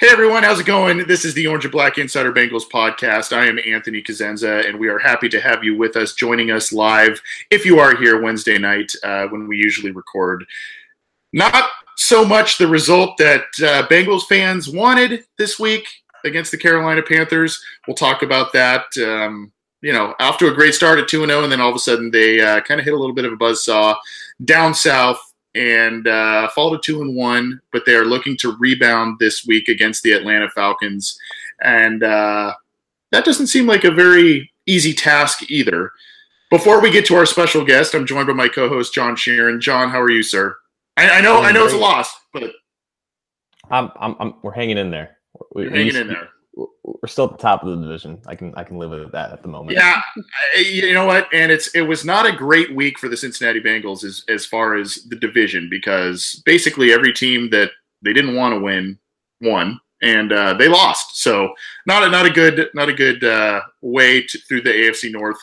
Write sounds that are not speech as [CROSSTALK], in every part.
Hey everyone, how's it going? This is the Orange and Black Insider Bengals podcast. I am Anthony Cosenza, and we are happy to have you with us, joining us live if you are here Wednesday night uh, when we usually record. Not so much the result that uh, Bengals fans wanted this week against the Carolina Panthers. We'll talk about that. Um, you know, off to a great start at 2 0, and then all of a sudden they uh, kind of hit a little bit of a buzz saw down south and uh, fall to two and one, but they are looking to rebound this week against the Atlanta Falcons, and uh, that doesn't seem like a very easy task either. Before we get to our special guest, I'm joined by my co-host John Sheeran. John, how are you, sir? I, I know, I know, it's a loss, but I'm, I'm, I'm we're hanging in there. We're hanging in there we're still at the top of the division. I can I can live with that at the moment. Yeah, you know what? And it's it was not a great week for the Cincinnati Bengals as as far as the division because basically every team that they didn't want to win won and uh, they lost. So not a not a good not a good uh, way to, through the AFC North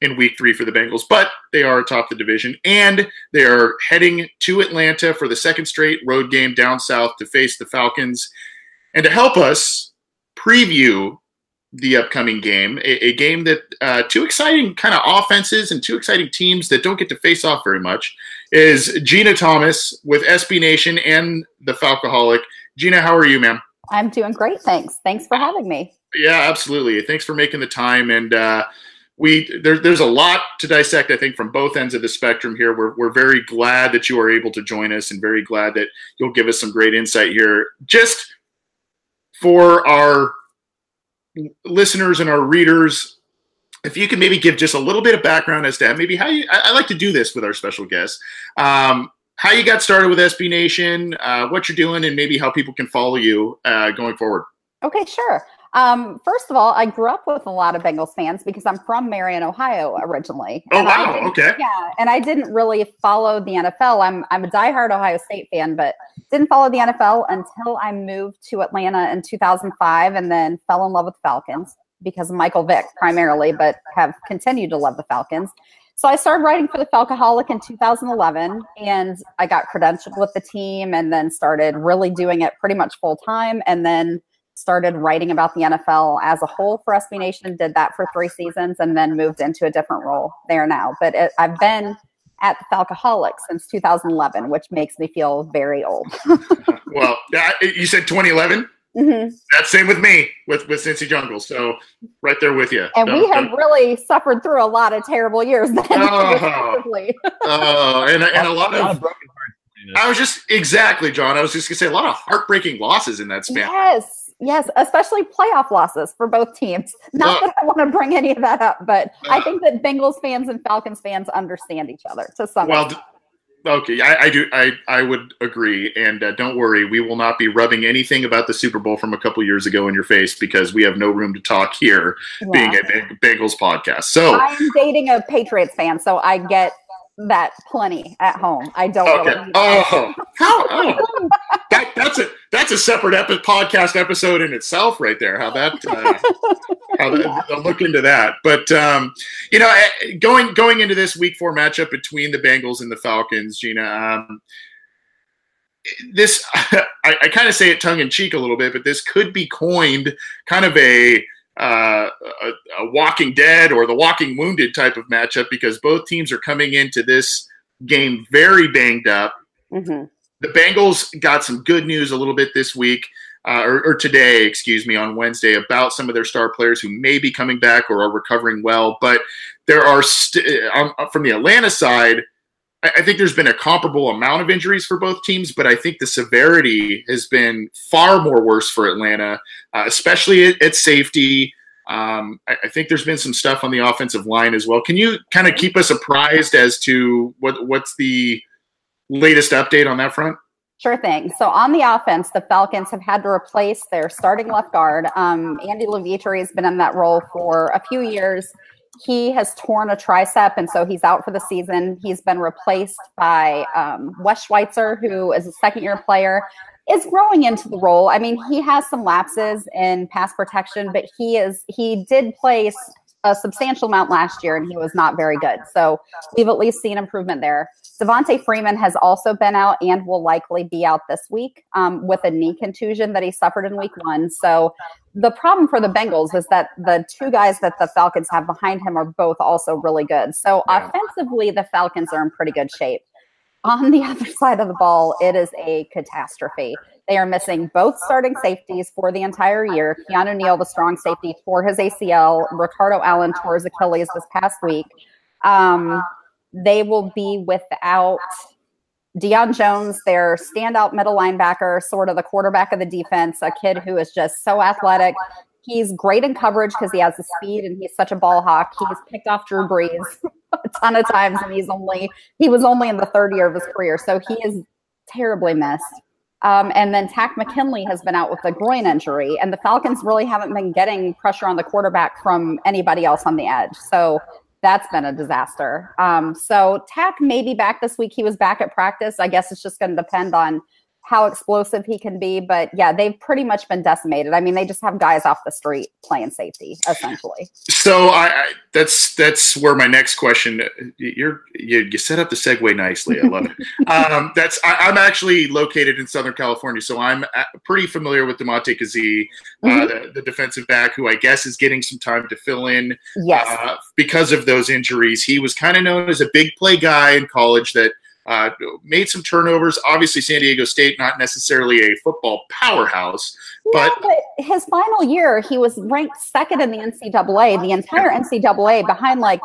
in week three for the Bengals, but they are atop the division and they are heading to Atlanta for the second straight road game down south to face the Falcons. And to help us preview the upcoming game, a, a game that uh, two exciting kind of offenses and two exciting teams that don't get to face off very much is Jeanna Thomas with SB Nation and the Falcoholic. Jeanna, how are you, ma'am? I'm doing great, thanks. Thanks for having me. Yeah, absolutely. Thanks for making the time. And uh, we there, there's a lot to dissect, I think, from both ends of the spectrum here. We're, we're very glad that you are able to join us and very glad that you'll give us some great insight here. Just for our listeners and our readers, if you can maybe give just a little bit of background as to maybe how you, I, I like to do this with our special guests, um, how you got started with SB Nation, uh, what you're doing, and maybe how people can follow you uh, going forward. Okay, sure. Um, first of all, I grew up with a lot of Bengals fans because I'm from Marion, Ohio originally. Oh wow! Okay. Yeah, and I didn't really follow the NFL. I'm I'm a diehard Ohio State fan, but didn't follow the NFL until I moved to Atlanta in 2005, and then fell in love with the Falcons because of Michael Vick primarily, but have continued to love the Falcons. So I started writing for the Falcoholic in 2011, and I got credentialed with the team, and then started really doing it pretty much full time, and then started writing about the NFL as a whole for SB Nation, did that for three seasons, and then moved into a different role there now. But it, I've been at the Falcoholic since 2011, which makes me feel very old. [LAUGHS] well, you said 2011? Mm-hmm. That's same with me with with Cincy Jungle. So right there with you. And we have really suffered through a lot of terrible years. Then, oh, [LAUGHS] oh, and, and a lot of broken hearts. I was just exactly, John. I was just gonna say a lot of heartbreaking losses in that span. Yes, Yes, especially playoff losses for both teams. [LAUGHS] Not uh, that I want to bring any of that up, but I think that Bengals fans and Falcons fans understand each other to some well, extent. Okay, I, I, do. I, I would agree, and uh, don't worry, we will not be rubbing anything about the Super Bowl from a couple years ago in your face because we have no room to talk here, yeah. being a Bengals podcast. So I'm dating a Patriots fan, so I get that plenty at home. I don't. Okay. Really oh, how? Oh. that that's a that's a separate epi- podcast episode in itself, right there. How that? Uh, how yeah. [LAUGHS] Look into that. But um, you know, eh, going going into this Week Four matchup between the Bengals and the Falcons, Jeanna. Um, this [LAUGHS] I, I kind of say it tongue in cheek a little bit, but this could be coined kind of a uh, a, a, Walking Dead or the Walking Wounded type of matchup because both teams are coming into this game very banged up. Mm-hmm. The Bengals got some good news a little bit this week. Uh, or, or, today, excuse me, on Wednesday, about some of their star players who may be coming back or are recovering well. But there are st- um, from the Atlanta side, I think there's been a comparable amount of injuries for both teams, but I think the severity has been far more worse for Atlanta, uh, especially at, at safety. Um, I, I, think there's been some stuff on the offensive line as well. Can you kind of keep us apprised as to what what's the latest update on that front? Sure thing. So on the offense, the Falcons have had to replace their starting left guard. Um, Andy Levitre has been in that role for a few years he has torn a tricep and so he's out for the season. He's been replaced by um, Wes Schweitzer, who is a second year player, is growing into the role. I mean, he has some lapses in pass protection, but he is he did play a substantial amount last year, and he was not very good. So we've at least seen improvement there. Devonta Freeman has also been out and will likely be out this week um, with a knee contusion that he suffered in week one. So the problem for the Bengals is that the two guys that the Falcons have behind him are both also really good. So yeah. offensively, the Falcons are in pretty good shape. On the [LAUGHS] other side of the ball, it is a catastrophe. They are missing both starting safeties for the entire year. Keanu Neal, the strong safety, tore his ACL. Ricardo Allen tore his Achilles this past week. Um, they will be without Deion Jones, their standout middle linebacker, sort of the quarterback of the defense, a kid who is just so athletic. He's great in coverage because he has the speed and he's such a ball hawk. He's picked off Drew Brees [LAUGHS] a ton of times, and he's only he was only in the third year of his career, so he is terribly missed. Um, and then Takk McKinley has been out with a groin injury, and the Falcons really haven't been getting pressure on the quarterback from anybody else on the edge. So that's been a disaster. Um, so Takk may be back this week. He was back at practice. I guess it's just going to depend on how explosive he can be. But yeah, they've pretty much been decimated. I mean, they just have guys off the street playing safety essentially. So I, I that's that's where my next question. You're you, you set up the segue nicely. I love it. [LAUGHS] um, that's I, am actually located in Southern California, so I'm pretty familiar with Damontae Kazee, uh, mm-hmm. uh, the, the, defensive back, who I guess is getting some time to fill in. Yes. Uh, because of those injuries, he was kind of known as a big play guy in college that uh, made some turnovers. Obviously, San Diego State, not necessarily a football powerhouse, but, but his final year, he was ranked second in the NCAA, the entire NCAA, behind like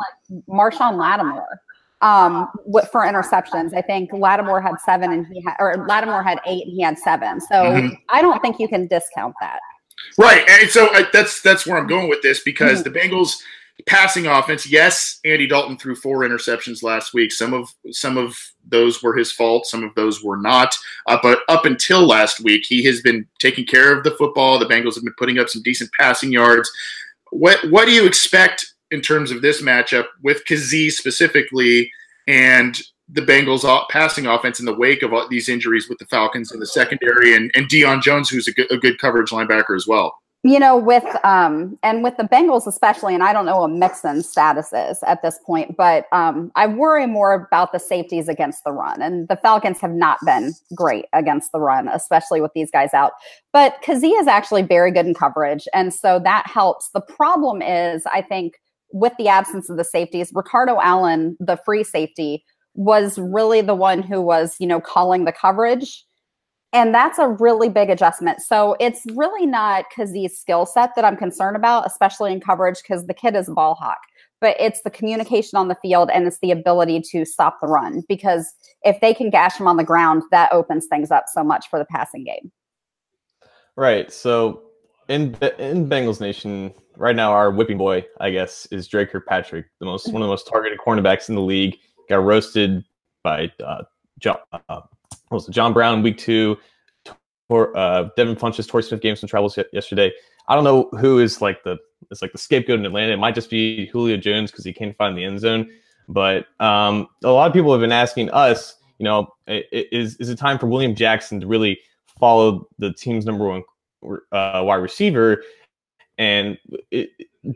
Marshon Lattimore um, for interceptions. I think Lattimore had seven and he had, or Lattimore had eight and he had seven. So mm-hmm. I don't think you can discount that. Right, and so uh, that's that's where I'm going with this because mm-hmm. the Bengals passing offense. Yes, Andy Dalton threw four interceptions last week. Some of some of those were his fault. Some of those were not. Uh, but up until last week, he has been taking care of the football. The Bengals have been putting up some decent passing yards. What what do you expect in terms of this matchup with Kazee specifically and the Bengals passing offense in the wake of these injuries with the Falcons in the secondary and, and Deion Jones, who's a good, a good coverage linebacker as well? You know, with um, and with the Bengals especially, and I don't know what Mixon's status is at this point, but um, I worry more about the safeties against the run, and the Falcons have not been great against the run, especially with these guys out. But Kazee is actually very good in coverage, and so that helps. The problem is, I think, with the absence of the safeties, Ricardo Allen, the free safety, was really the one who was, you know, calling the coverage and that's a really big adjustment. So it's really not Kazee's skill set that I'm concerned about, especially in coverage, because the kid is a ball hawk. But it's the communication on the field and it's the ability to stop the run. Because if they can gash him on the ground, that opens things up so much for the passing game. Right. So in in Bengals Nation right now, our whipping boy, I guess, is Dre Kirkpatrick, the most one of the most targeted cornerbacks in the league. Got roasted by uh, John, uh, John Brown week two. Tor, uh, Devin Funchess, Torrey Smith gave some troubles yesterday. I don't know who is like the it's like the scapegoat in Atlanta. It might just be Julio Jones because he can't find the end zone. But um, a lot of people have been asking us, you know, is is it time for William Jackson to really follow the team's number one uh, wide receiver? And it,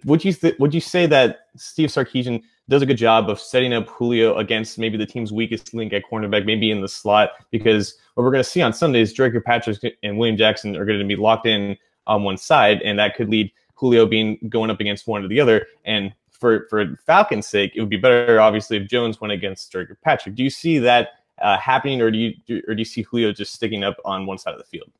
would you th- would you say that Steve Sarkisian does a good job of setting up Julio against maybe the team's weakest link at cornerback, maybe in the slot, because what we're going to see on Sunday is Dre Kirkpatrick and William Jackson are going to be locked in on one side, and that could lead Julio being going up against one or the other. And for for Falcons' sake, it would be better, obviously, if Jones went against Dre Kirkpatrick. Do you see that uh, happening, or do you or do you see Julio just sticking up on one side of the field?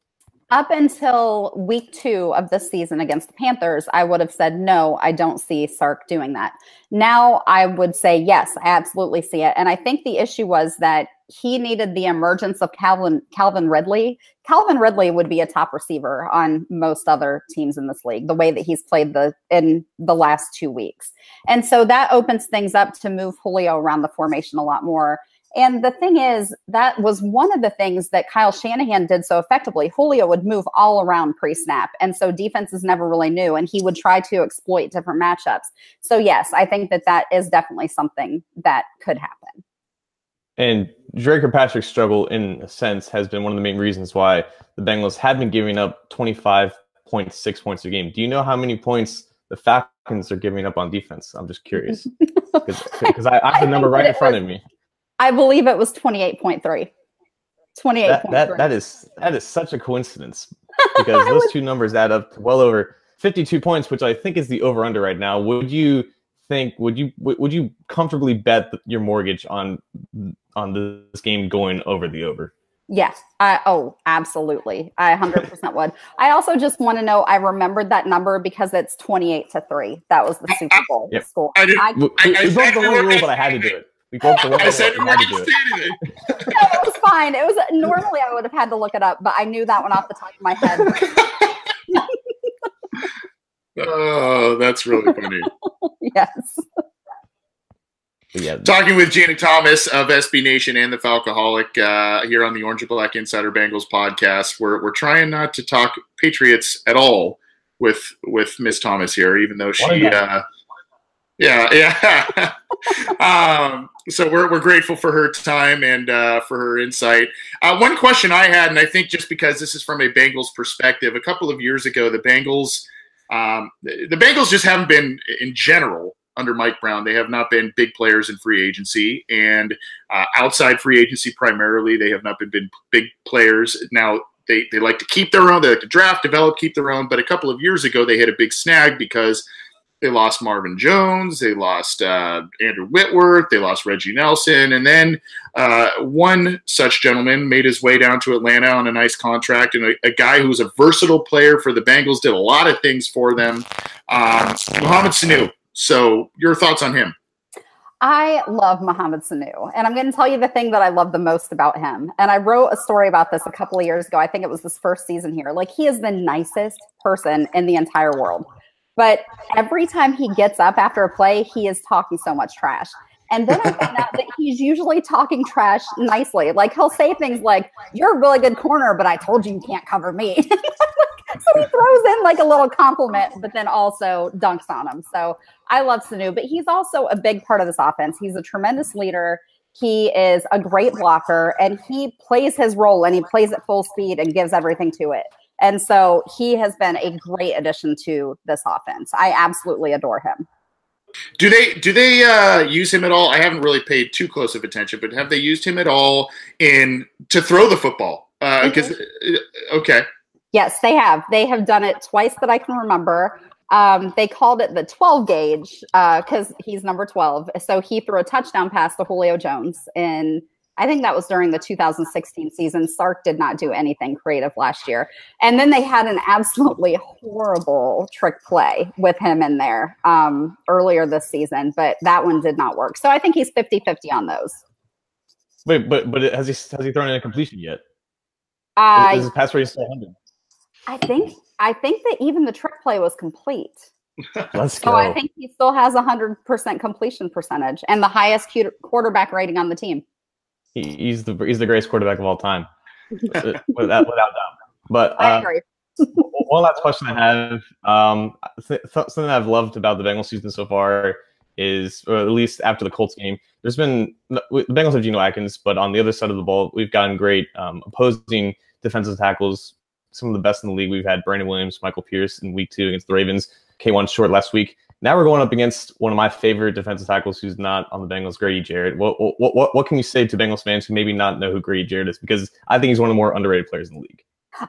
Up until week two of the season against the Panthers, I would have said, no, I don't see Sark doing that. Now I would say, yes, I absolutely see it. And I think the issue was that he needed the emergence of Calvin Calvin Ridley. Calvin Ridley would be a top receiver on most other teams in this league, the way that he's played the in the last two weeks. And so that opens things up to move Julio around the formation a lot more. And the thing is, that was one of the things that Kyle Shanahan did so effectively. Julio would move all around pre snap. And so defenses never really knew, and he would try to exploit different matchups. So, yes, I think that that is definitely something that could happen. And Dre Patrick's struggle, in a sense, has been one of the main reasons why the Bengals have been giving up 25.6 points a game. Do you know how many points the Falcons are giving up on defense? I'm just curious [LAUGHS] because I, I have the number right in front of me. I believe it was 28.3. 28. That, that, that is that is such a coincidence [LAUGHS] because those two numbers add up to well over 52 points, which I think is the over under right now. Would you think would you would you comfortably bet your mortgage on on this game going over the over? Yes. I, oh, absolutely. I 100% would. I also just want to know I remembered that number because it's 28 to 3. That was the Super Bowl yep. score. I, did, I, we, I, we broke the one rule, but I had to do it. We broke the one. [LAUGHS] I said we had to do it. [LAUGHS] [LAUGHS] no, it was fine. It was normally I would have had to look it up, but I knew that one off the top of my head. oh, that's really funny. yes. Yeah. Talking with Jeanna Thomas of SB Nation and the Falcoholic uh, here on the Orange and Black Insider Bengals podcast. We're, we're trying not to talk Patriots at all with with Miss Thomas here, even though she, uh, yeah, yeah. [LAUGHS] um, so we're we're grateful for her time and uh, for her insight. Uh, one question I had, and I think just because this is from a Bengals perspective, a couple of years ago, the Bengals, um, the Bengals just haven't been in general under Mike Brown. They have not been big players in free agency and uh, outside free agency primarily. They have not been, been big players. Now they, they like to keep their own. They like to draft, develop, keep their own. But a couple of years ago, they had a big snag because they lost Marvin Jones, they lost uh, Andrew Whitworth, they lost Reggie Nelson, and then uh, one such gentleman made his way down to Atlanta on a nice contract, and a, a, guy who was a versatile player for the Bengals, did a lot of things for them. Um, Mohamed Sanu so, your thoughts on him? I love Mohamed Sanu, and I'm going to tell you the thing that I love the most about him. And I wrote a story about this a couple of years ago. I think it was this first season here. Like, he is the nicest person in the entire world. But every time he gets up after a play, he is talking so much trash. And then I found out that he's usually talking trash nicely. Like he'll say things like, You're a really good corner, but I told you you can't cover me. [LAUGHS] so he throws in like a little compliment, but then also dunks on him. So I love Sanu, but he's also a big part of this offense. He's a tremendous leader. He is a great blocker and he plays his role and he plays at full speed and gives everything to it. And so he has been a great addition to this offense. I absolutely adore him. Do they do they uh, use him at all? I haven't really paid too close of attention, but have they used him at all in to throw the football? Because uh, mm-hmm. Uh, okay, Yes, they have. They have done it twice that I can remember. Um, they called it the 12 gauge because uh, he's number 12. So he threw a touchdown pass to Julio Jones. And I think that was during the 2016 season. Sark did not do anything creative last year. And then they had an absolutely horrible trick play with him in there um, earlier this season, but that one did not work. So I think he's 50 50 on those. Wait, but but has he has he thrown in a completion yet? Uh, is, is his pass rating still 100? I think I think that even the trick play was complete. [LAUGHS] Let's so go. I think he still has a hundred percent completion percentage and the highest quarterback rating on the team. He's the he's the greatest quarterback of all time, without, without doubt. But uh, I agree. one last question I have. Um, th- something I've loved about the Bengals season so far is, or at least after the Colts game, there's been the Bengals have Geno Atkins, but on the other side of the ball, we've gotten great um, opposing defensive tackles some of the best in the league. We've had Brandon Williams, Michael Pierce in week two against the Ravens. Kawann Short last week. Now we're going up against one of my favorite defensive tackles who's not on the Bengals, Grady Jarrett. What, what, what, what can you say to Bengals fans who maybe not know who Grady Jarrett is? Because I think he's one of the more underrated players in the league.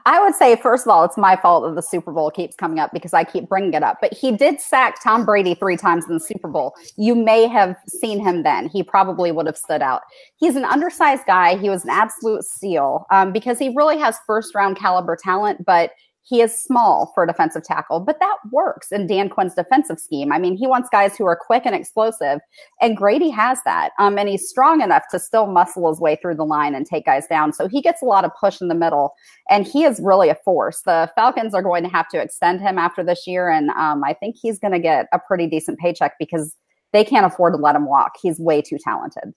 I would say, first of all, it's my fault that the Super Bowl keeps coming up because I keep bringing it up. But he did sack Tom Brady three times in the Super Bowl. You may have seen him then. He probably would have stood out. He's an undersized guy. He was an absolute steal um, because he really has first round caliber talent, but he is small for a defensive tackle, but that works in Dan Quinn's defensive scheme. I mean, he wants guys who are quick and explosive, and Grady has that. Um, and he's strong enough to still muscle his way through the line and take guys down. So he gets a lot of push in the middle, and he is really a force. The Falcons are going to have to extend him after this year, and um, I think he's going to get a pretty decent paycheck because they can't afford to let him walk. He's way too talented.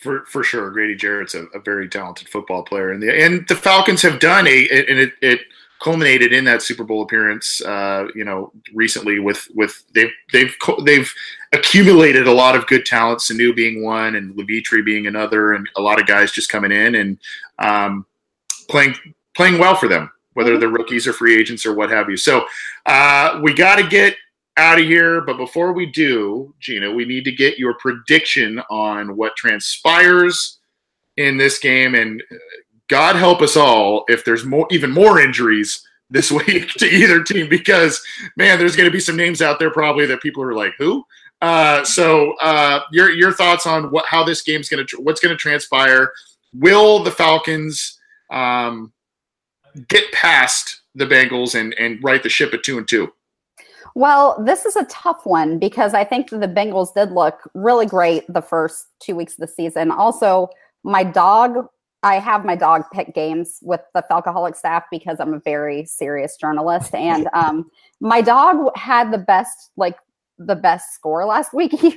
For, for sure, Grady Jarrett's a, a very talented football player, and the and the Falcons have done a and it, it culminated in that Super Bowl appearance. Uh, you know, recently with with they've they've they've accumulated a lot of good talent. Sanu being one, and Levitre being another, and a lot of guys just coming in and um, playing playing well for them, whether they're rookies or free agents or what have you. So uh, we got to get out of here. But before we do, Jeanna, we need to get your prediction on what transpires in this game. And God help us all if there's more, even more injuries this [LAUGHS] week to either team, because man, there's going to be some names out there probably that people are like, who? Uh, so uh, your your thoughts on what how this game's going to what's going to transpire? Will the Falcons um, get past the Bengals and and right the ship at two and two? Well, this is a tough one because I think the Bengals did look really great the first two weeks of the season. Also, my dog, I have my dog pick games with the Falcoholic staff because I'm a very serious journalist. And [LAUGHS] um, my dog had the best, like, the best score last week. [LAUGHS] he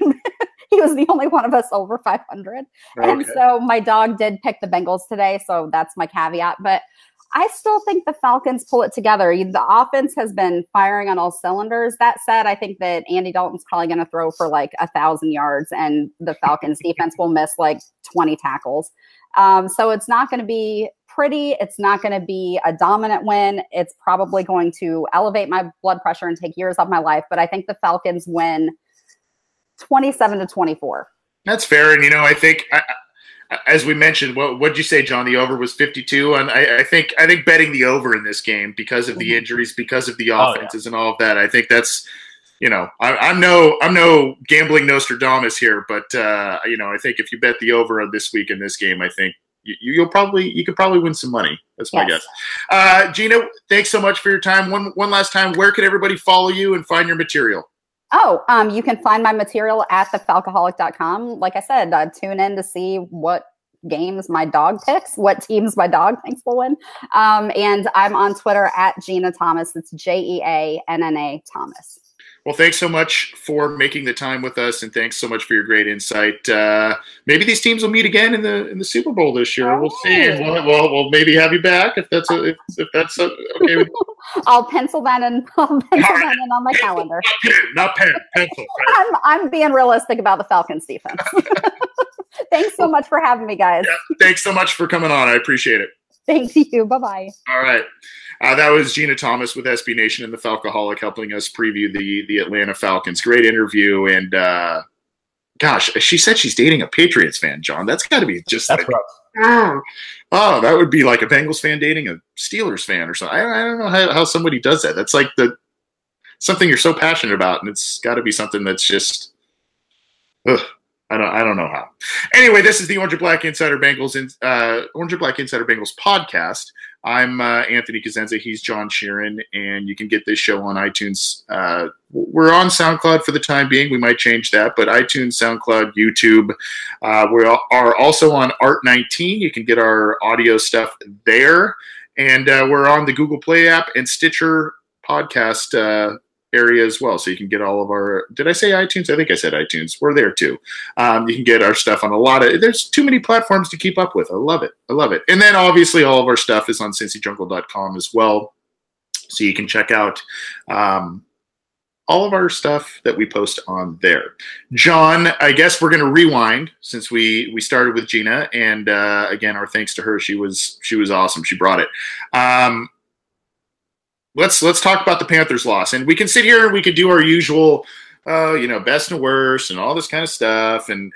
he was the only one of us over 500. Okay. And so my dog did pick the Bengals today. So that's my caveat. But I still think the Falcons pull it together. The offense has been firing on all cylinders. That said, I think that Andy Dalton's probably going to throw for like a thousand yards, and the Falcons defense will miss like 20 tackles. Um, so it's not going to be pretty. It's not going to be a dominant win. It's probably going to elevate my blood pressure and take years off my life. But I think the Falcons win 27 to 24. That's fair. And, you know, I think. I, as we mentioned, what what did you say, John? The over was 52, and I, I, think I think betting the over in this game because of the mm-hmm. injuries, because of the offenses, oh, yeah. and all of that. I think that's, you know, I, am no I'm no gambling Nostradamus here, but uh, you know, I think if you bet the over on this week in this game, I think you, will probably you could probably win some money. That's my yes. guess. Uh, Jeanna, thanks so much for your time. One one last time, where can everybody follow you and find your material? Oh, um, you can find my material at thefalcoholic.com. Like I said, uh, tune in to see what games my dog picks, what teams my dog [LAUGHS] thinks will win. Um, and I'm on Twitter at Jeanna Thomas. It's J E A N N A Thomas. Well, thanks so much for making the time with us, and thanks so much for your great insight. Uh, maybe these teams will meet again in the in the Super Bowl this year. We'll see. We'll, we'll, we'll, maybe have you back if that's a, if, if that's a, okay. [LAUGHS] I'll pencil that in. [LAUGHS] I'll pencil that in on my pencil, calendar. Not pen, not pen, pencil. [LAUGHS] I'm I'm being realistic about the Falcons defense. thanks so much for having me, guys. Yeah, thanks so much for coming on. I appreciate it. [LAUGHS] Thank you. Bye bye. All right. Uh, that was Jeanna Thomas with SB Nation and the Falcoholic helping us preview the the Atlanta Falcons. Great interview, and uh, gosh, she said she's dating a Patriots fan. John, that's got to be just that's like, rough. oh, that would be like a Bengals fan dating a Steelers fan or something. I, I don't know how, how somebody does that. That's like the something you're so passionate about, and it's got to be something that's just. Ugh. I don't, I don't know how. Anyway, this is the Orange and Black Insider Bengals in, uh, Orange and Black Insider Bengals podcast. I'm uh, Anthony Cosenza. He's John Sheeran, and you can get this show on iTunes. Uh, we're on SoundCloud for the time being. We might change that, but iTunes, SoundCloud, YouTube. Uh, we are also on Art19. You can get our audio stuff there, and uh, we're on the Google Play app and Stitcher podcast uh, area as well. So you can get all of our. Did I say iTunes? I think I said iTunes. We're there too. Um, you can get our stuff on a lot of. There's too many platforms to keep up with. I love it. I love it. And then obviously all of our stuff is on cincyjungle.com as well. So you can check out um, all of our stuff that we post on there. John, I guess we're going to rewind since we we started with Jeanna, and uh, again, our thanks to her. She was she was awesome. She brought it. Um, let's let's talk about the Panthers loss, and we can sit here and we could do our usual, uh, you know, best and worst and all this kind of stuff. And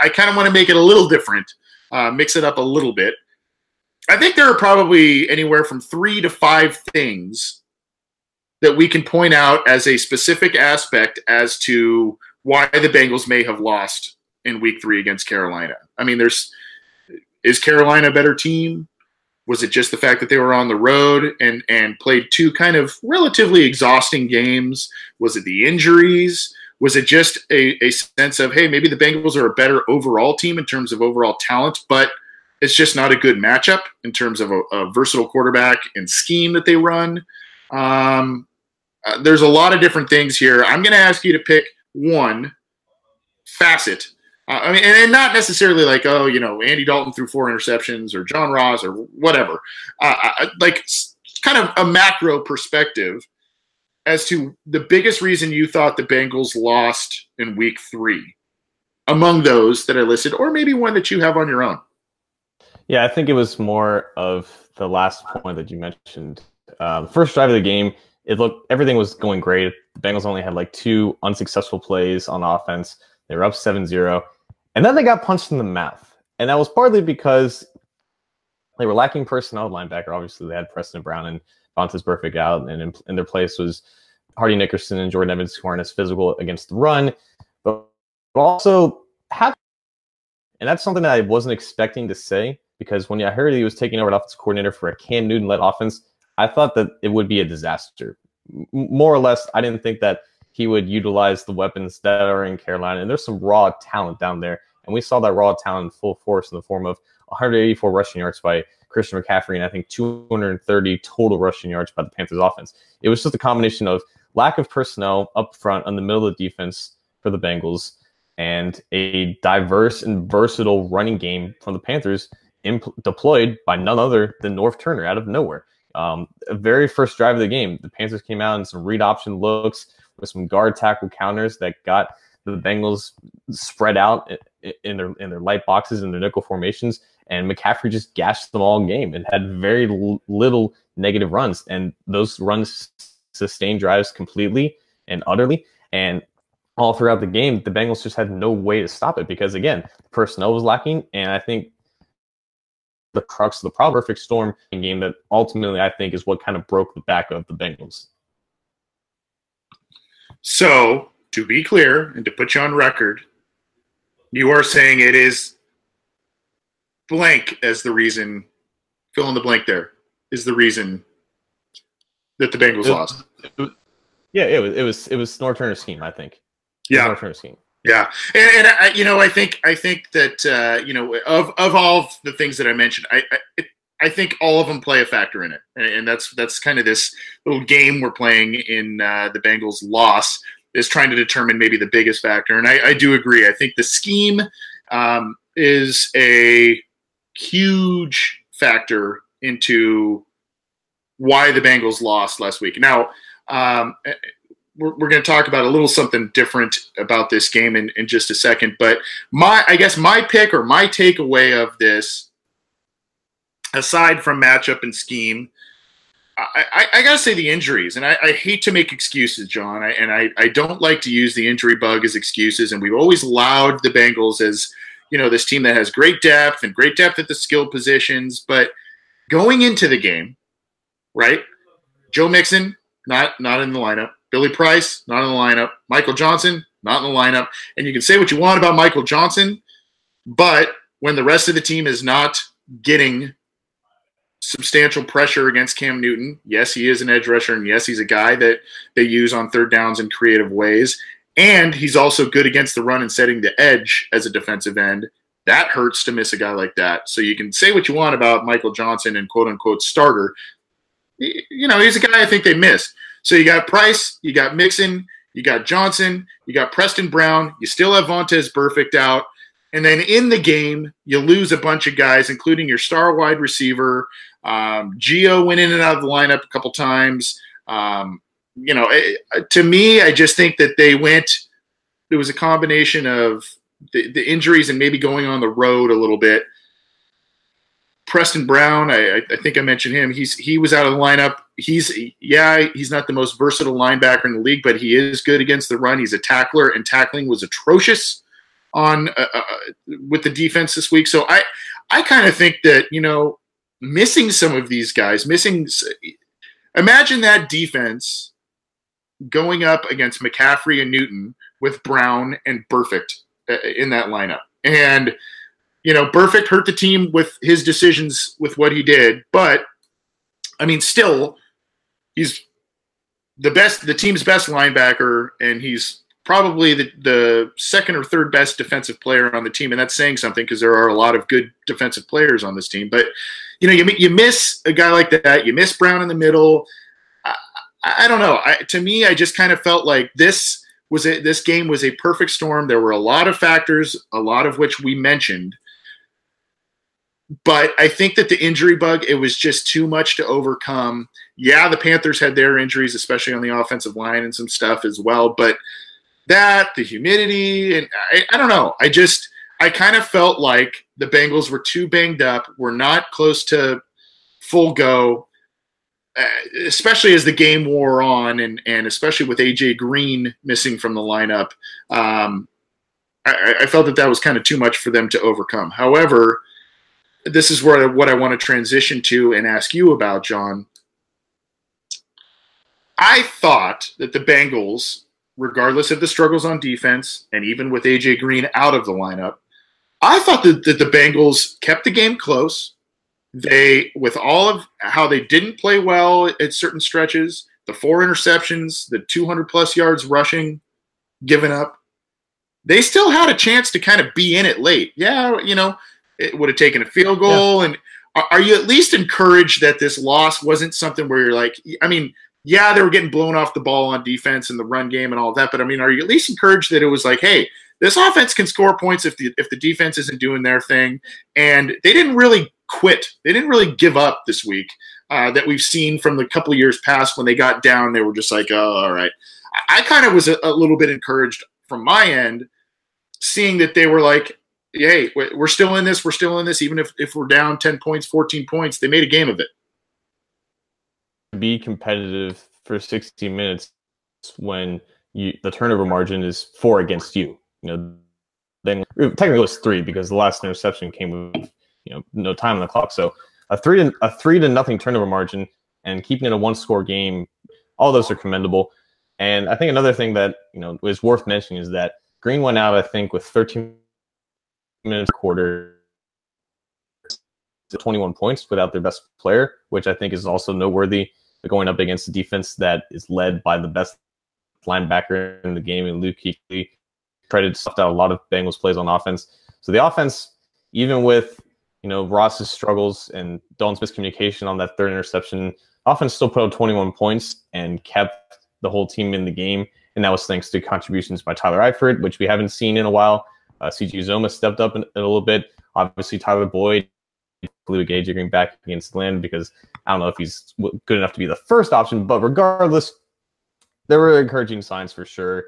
I kind of want to make it a little different, uh, mix it up a little bit. I think there are probably anywhere from three to five things that we can point out as a specific aspect as to why the Bengals may have lost in Week Three against Carolina. I mean, there's is Carolina a better team? Was it just the fact that they were on the road and and played two kind of relatively exhausting games? Was it the injuries? Was it just a, a sense of hey, maybe the Bengals are a better overall team in terms of overall talent, but it's just not a good matchup in terms of a, a versatile quarterback and scheme that they run. Um, uh, there's a lot of different things here. I'm going to ask you to pick one facet I mean, and, not necessarily like, oh, you know, Andy Dalton threw four interceptions or John Ross or whatever. Uh, I, like, kind of a macro perspective as to the biggest reason you thought the Bengals lost in week three among those that I listed, or maybe one that you have on your own. Yeah, I think it was more of the last point that you mentioned. Uh, first drive of the game, it looked everything was going great. The Bengals only had like two unsuccessful plays on offense. They were up 7-0. And then they got punched in the mouth. And that was partly because they were lacking personnel linebacker. Obviously, they had Preston Brown and Vontaze Burfict out, and in, in, their place was Hardy Nickerson and Jordan Evans, who aren't as physical against the run, but also have. And that's something that I wasn't expecting to say because when I heard he was taking over an offensive coordinator for a Cam Newton led offense, I thought that it would be a disaster. M- more or less, I didn't think that he would utilize the weapons that are in Carolina. And there's some raw talent down there. And we saw that raw talent in full force in the form of 184 rushing yards by Christian McCaffrey and I think 230 total rushing yards by the Panthers offense. It was just a combination of lack of personnel up front on the middle of the defense for the Bengals and a diverse and versatile running game from the Panthers deployed by none other than Norv Turner out of nowhere. Um, very first drive of the game, the Panthers came out in some read option looks with some guard tackle counters that got the Bengals spread out in their in their light boxes and their nickel formations, and McCaffrey just gashed them all game and had very little negative runs, and those runs sustained drives completely and utterly, and all throughout the game, the Bengals just had no way to stop it because again, personnel was lacking, and I think the crux of the problem, perfect storm game that ultimately I think is what kind of broke the back of the Bengals. So, to be clear and to put you on record, you are saying it is blank as the reason, fill in the blank there, is the reason that the Bengals it, lost. It, yeah, it was it was it was Norv Turner's scheme, I think. Yeah, scheme. Yeah, and, and I, you know, I think I think that uh, you know of of all the things that I mentioned, I, I I think all of them play a factor in it, and, that's that's kind of this little game we're playing in uh, the Bengals' loss is trying to determine maybe the biggest factor. And I, I do agree. I think the scheme um, is a huge factor into why the Bengals lost last week. Now, um, we're, we're going to talk about a little something different about this game in, in just a second. But my, I guess my pick or my takeaway of this aside from matchup and scheme, I, I, I, gotta say the injuries, and I, I, hate to make excuses, John, and I, I don't like to use the injury bug as excuses. And we've always lauded the Bengals as you know this team that has great depth and great depth at the skill positions. But going into the game, right? Joe Mixon not not in the lineup. Billy Price not in the lineup. Michael Johnson not in the lineup. And you can say what you want about Michael Johnson, but when the rest of the team is not getting substantial pressure against Cam Newton. Yes, he is an edge rusher, and yes, he's a guy that they use on third downs in creative ways. And he's also good against the run and setting the edge as a defensive end. That hurts to miss a guy like that. So you can say what you want about Michael Johnson and quote unquote starter. You know, he's a guy I think they missed. So you got Price, you got Mixon, you got Johnson, you got Preston Brown, you still have Vontaze Burfict out. And then in the game, you lose a bunch of guys, including your star wide receiver, um, Gio went in and out of the lineup a couple times. Um, you know, it, to me, I just think that they went. There was a combination of the, the, injuries and maybe going on the road a little bit. Preston Brown, I, I, think I mentioned him. He's he was out of the lineup. He's yeah, he's not the most versatile linebacker in the league, but he is good against the run. He's a tackler, and tackling was atrocious on uh, uh, with the defense this week. So I I kind of think that you know missing some of these guys, missing. Imagine that defense going up against McCaffrey and Newton with Brown and Burfict uh, in that lineup. And, you know, Burfict hurt the team with his decisions with what he did. But, I mean, still, he's the best, the team's best linebacker, and he's probably the, the second or third best defensive player on the team. And that's saying something because there are a lot of good defensive players on this team. But, you know, you, you miss a guy like that. You miss Brown in the middle. I, I don't know. I, to me, I just kind of felt like this was a, this game was a perfect storm. There were a lot of factors, a lot of which we mentioned. But I think that the injury bug, it was just too much to overcome. Yeah, the Panthers had their injuries, especially on the offensive line and some stuff as well. But that, the humidity, and I, I don't know. I just I kind of felt like the Bengals were too banged up, were not close to full go. uh, especially as the game wore on, and and especially with AJ Green missing from the lineup, um, I, I, felt that that was kind of too much for them to overcome. However, this is where what I want to transition to and ask you about, John. I thought that the Bengals, regardless of the struggles on defense, and even with AJ Green out of the lineup, I thought that, that the Bengals kept the game close. They, with all of how they didn't play well at certain stretches, the four interceptions, the 200 plus yards rushing given up, they still had a chance to kind of be in it late. Yeah, you know, it would have taken a field goal. Yeah. And are you at least encouraged that this loss wasn't something where you're like, I mean, yeah, they were getting blown off the ball on defense and the run game and all that, but I mean, are you at least encouraged that it was like, hey, this offense can score points if the if the defense isn't doing their thing, and they didn't really quit. They didn't really give up this week. Uh, that we've seen from the couple years past when they got down, they were just like, oh, all right. I, I kind of was a, a little bit encouraged from my end, seeing that they were like, hey, we're still in this, we're still in this, even if, if we're down 10 points, 14 points, they made a game of it. Be competitive for 60 minutes when you the turnover margin is four against you. You know, then technically it was three because the last interception came with you know no time on the clock. So a three to a three to nothing turnover margin and keeping it a one score game, all those are commendable. And I think another thing that you know is worth mentioning is that Green went out, I think, with 13 minutes quarter, 21 points without their best player, which I think is also noteworthy. Going up against a defense that is led by the best linebacker in the game, and Luke Kuechly, Credit stuff out a lot of Bengals plays on offense. So the offense, even with you know Ross's struggles and Dalton's miscommunication on that third interception, offense still put up 21 points and kept the whole team in the game. And that was thanks to contributions by Tyler Eifert, which we haven't seen in a while. Uh, CJ Uzomah stepped up in, in, a little bit. Obviously, Tyler Boyd, Blue Gage going back against Lynn because I don't know if he's good enough to be the first option. But regardless, there were encouraging signs for sure.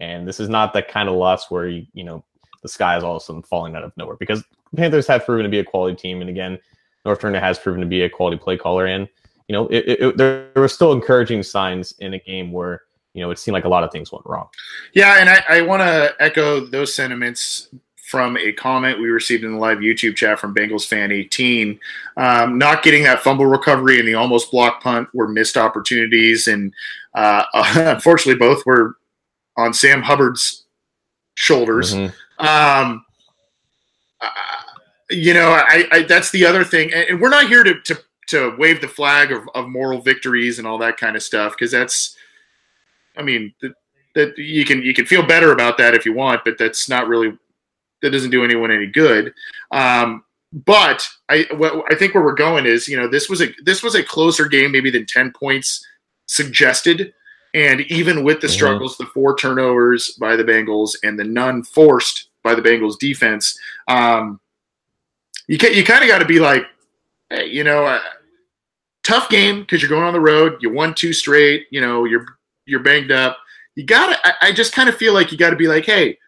And this is not that kind of loss where you, you know the sky is all of a sudden falling out of nowhere because Panthers have proven to be a quality team, and again, Norv Turner has proven to be a quality play caller. And you know, it, it, there, there were still encouraging signs in a game where you know it seemed like a lot of things went wrong. Yeah, and I, I want to echo those sentiments from a comment we received in the live YouTube chat from Bengals fan 18. Um, not getting that fumble recovery and the almost block punt were missed opportunities, and uh, [LAUGHS] unfortunately, both were on Sam Hubbard's shoulders. Mm-hmm. Um, uh, you know, I, I, that's the other thing, and, and, we're not here to, to to wave the flag of, of moral victories and all that kind of stuff because that's, I mean, that, that you can you can feel better about that if you want, but that's not really that doesn't do anyone any good. Um, but I what, I think where we're going is you know this was a this was a closer game maybe than ten points suggested and even with the mm-hmm. struggles, mm-hmm. the four turnovers by the Bengals and the none forced by the Bengals defense, um, you can, you kind of got to be like, hey, you know, uh, tough game because you're going on the road. You won two straight. You know, you're you're banged up. You got to. I, I just kind of feel like you got to be like, hey,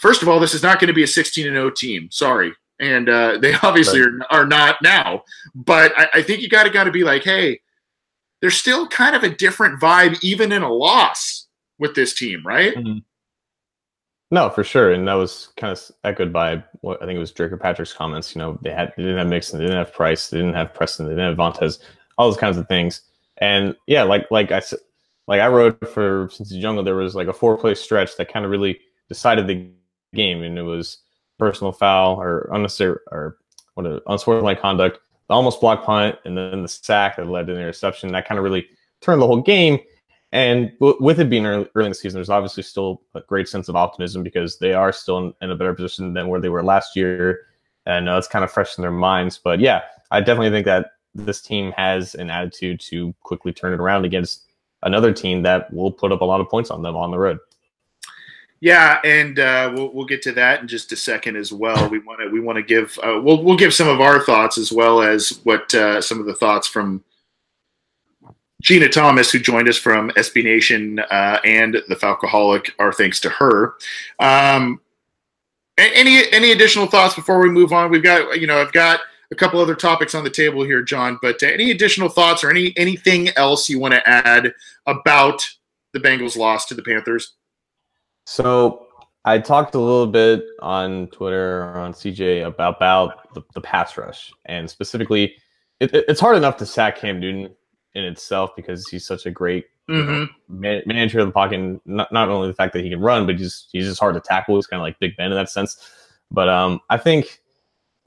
first of all, this is not going to be a 16 and 0 team. Sorry, and uh, they [LAUGHS] obviously right. are, are not now. But I, I think you got to got to be like, hey there's still kind of a different vibe, even in a loss with this team, right? Mm-hmm. No, for sure, and that was kind of echoed by what I think it was Dre Kirkpatrick's comments. You know, they had they didn't have Mixon, they didn't have Price, they didn't have Preston, they didn't have Vontaze, all those kinds of things. And yeah, like like I said, like I wrote for Cincy Jungle, there was like a four play stretch that kind of really decided the game, and it was personal foul or unnecessary or what unsportsmanlike conduct, almost block punt and then the sack that led to the interception. That kind of really turned the whole game. And w- with it being early, early in the season, there's obviously still a great sense of optimism because they are still in, in a better position than where they were last year. And uh, it's kind of fresh in their minds. But yeah, I definitely think that this team has an attitude to quickly turn it around against another team that will put up a lot of points on them on the road. Yeah, and uh, we'll we'll get to that in just a second as well. We want to we want to give uh, we'll we'll give some of our thoughts as well as what uh, some of the thoughts from Jeanna Thomas, who joined us from SB Nation uh, and the Falcoholic, are thanks to her. Um, any any additional thoughts before we move on? We've got you know I've got a couple other topics on the table here, John. But uh, any additional thoughts or any anything else you want to add about the Bengals' loss to the Panthers? So I talked a little bit on Twitter or on CJ about, about the, the pass rush, and specifically, it, it's hard enough to sack Cam Newton in itself because he's such a great mm-hmm. mm-hmm. man, manager of the pocket. And not, not only the fact that he can run, but he's he's just hard to tackle. He's kind of like Big Ben in that sense. But um, I think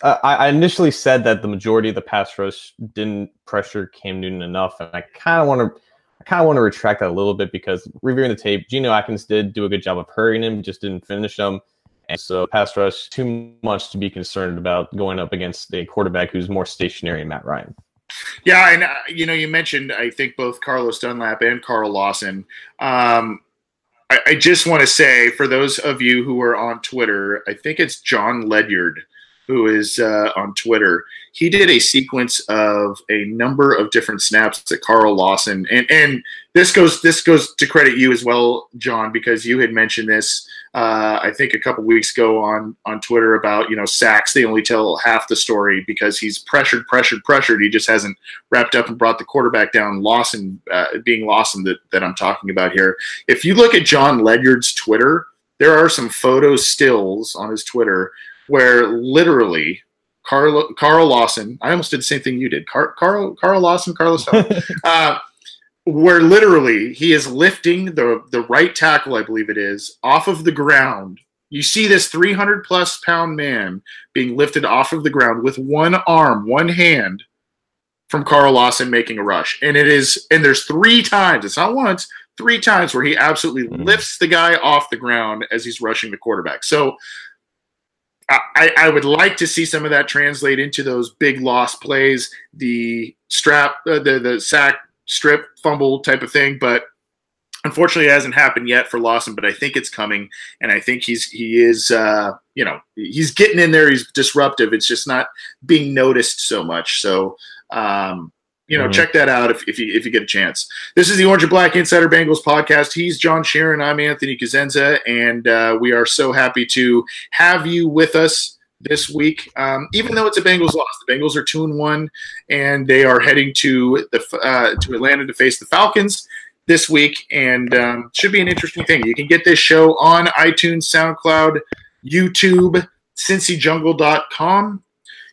uh, I, initially said that the majority of the pass rush didn't pressure Cam Newton enough, and I kind of want to. I kind of want to retract that a little bit because reviewing the tape, Geno Atkins did do a good job of hurrying him, just didn't finish him. And so pass rush too much to be concerned about going up against a quarterback who's more stationary Matt Ryan. Yeah, and uh, you know, you mentioned I think both Carlos Dunlap and Carl Lawson. Um, I, I, just want to say for those of you who are on Twitter, I think it's Jon Ledyard who is uh, on Twitter, he did a sequence of a number of different snaps that Carl Lawson and and this goes this goes to credit you as well, John, because you had mentioned this uh, I think a couple weeks ago on on Twitter about you know sacks. They only tell half the story because he's pressured, pressured, pressured. He just hasn't wrapped up and brought the quarterback down. Lawson uh, being Lawson that that I'm talking about here. If you look at Jon Ledyard's Twitter, there are some photo stills on his Twitter where literally Carl Carl Lawson, I almost did the same thing you did. Car, Carl Carl Lawson, Carlos, [LAUGHS] uh, where literally he is lifting the the right tackle, I believe it is, off of the ground. You see this 300 plus pound man being lifted off of the ground with one arm, one hand from Carl Lawson making a rush. And it is, and there's three times, it's not once, three times where he absolutely mm-hmm. lifts the guy off the ground as he's rushing the quarterback. So I, I, would like to see some of that translate into those big loss plays, the strap, uh, the the sack, strip, fumble type of thing. But unfortunately, it hasn't happened yet for Lawson. But I think it's coming, and I think he's he is uh, you know he's getting in there. He's disruptive. It's just not being noticed so much. So um, you know, mm-hmm. check that out if, if you if you get a chance. This is the Orange and Black Insider Bengals podcast. He's John Sheeran. I'm Anthony Cosenza, and uh, we are so happy to have you with us this week. Um, even though it's a Bengals loss, the Bengals are two and one, and they are heading to the uh, to Atlanta to face the Falcons this week, and um, should be an interesting thing. You can get this show on iTunes, SoundCloud, YouTube, CincyJungle.com.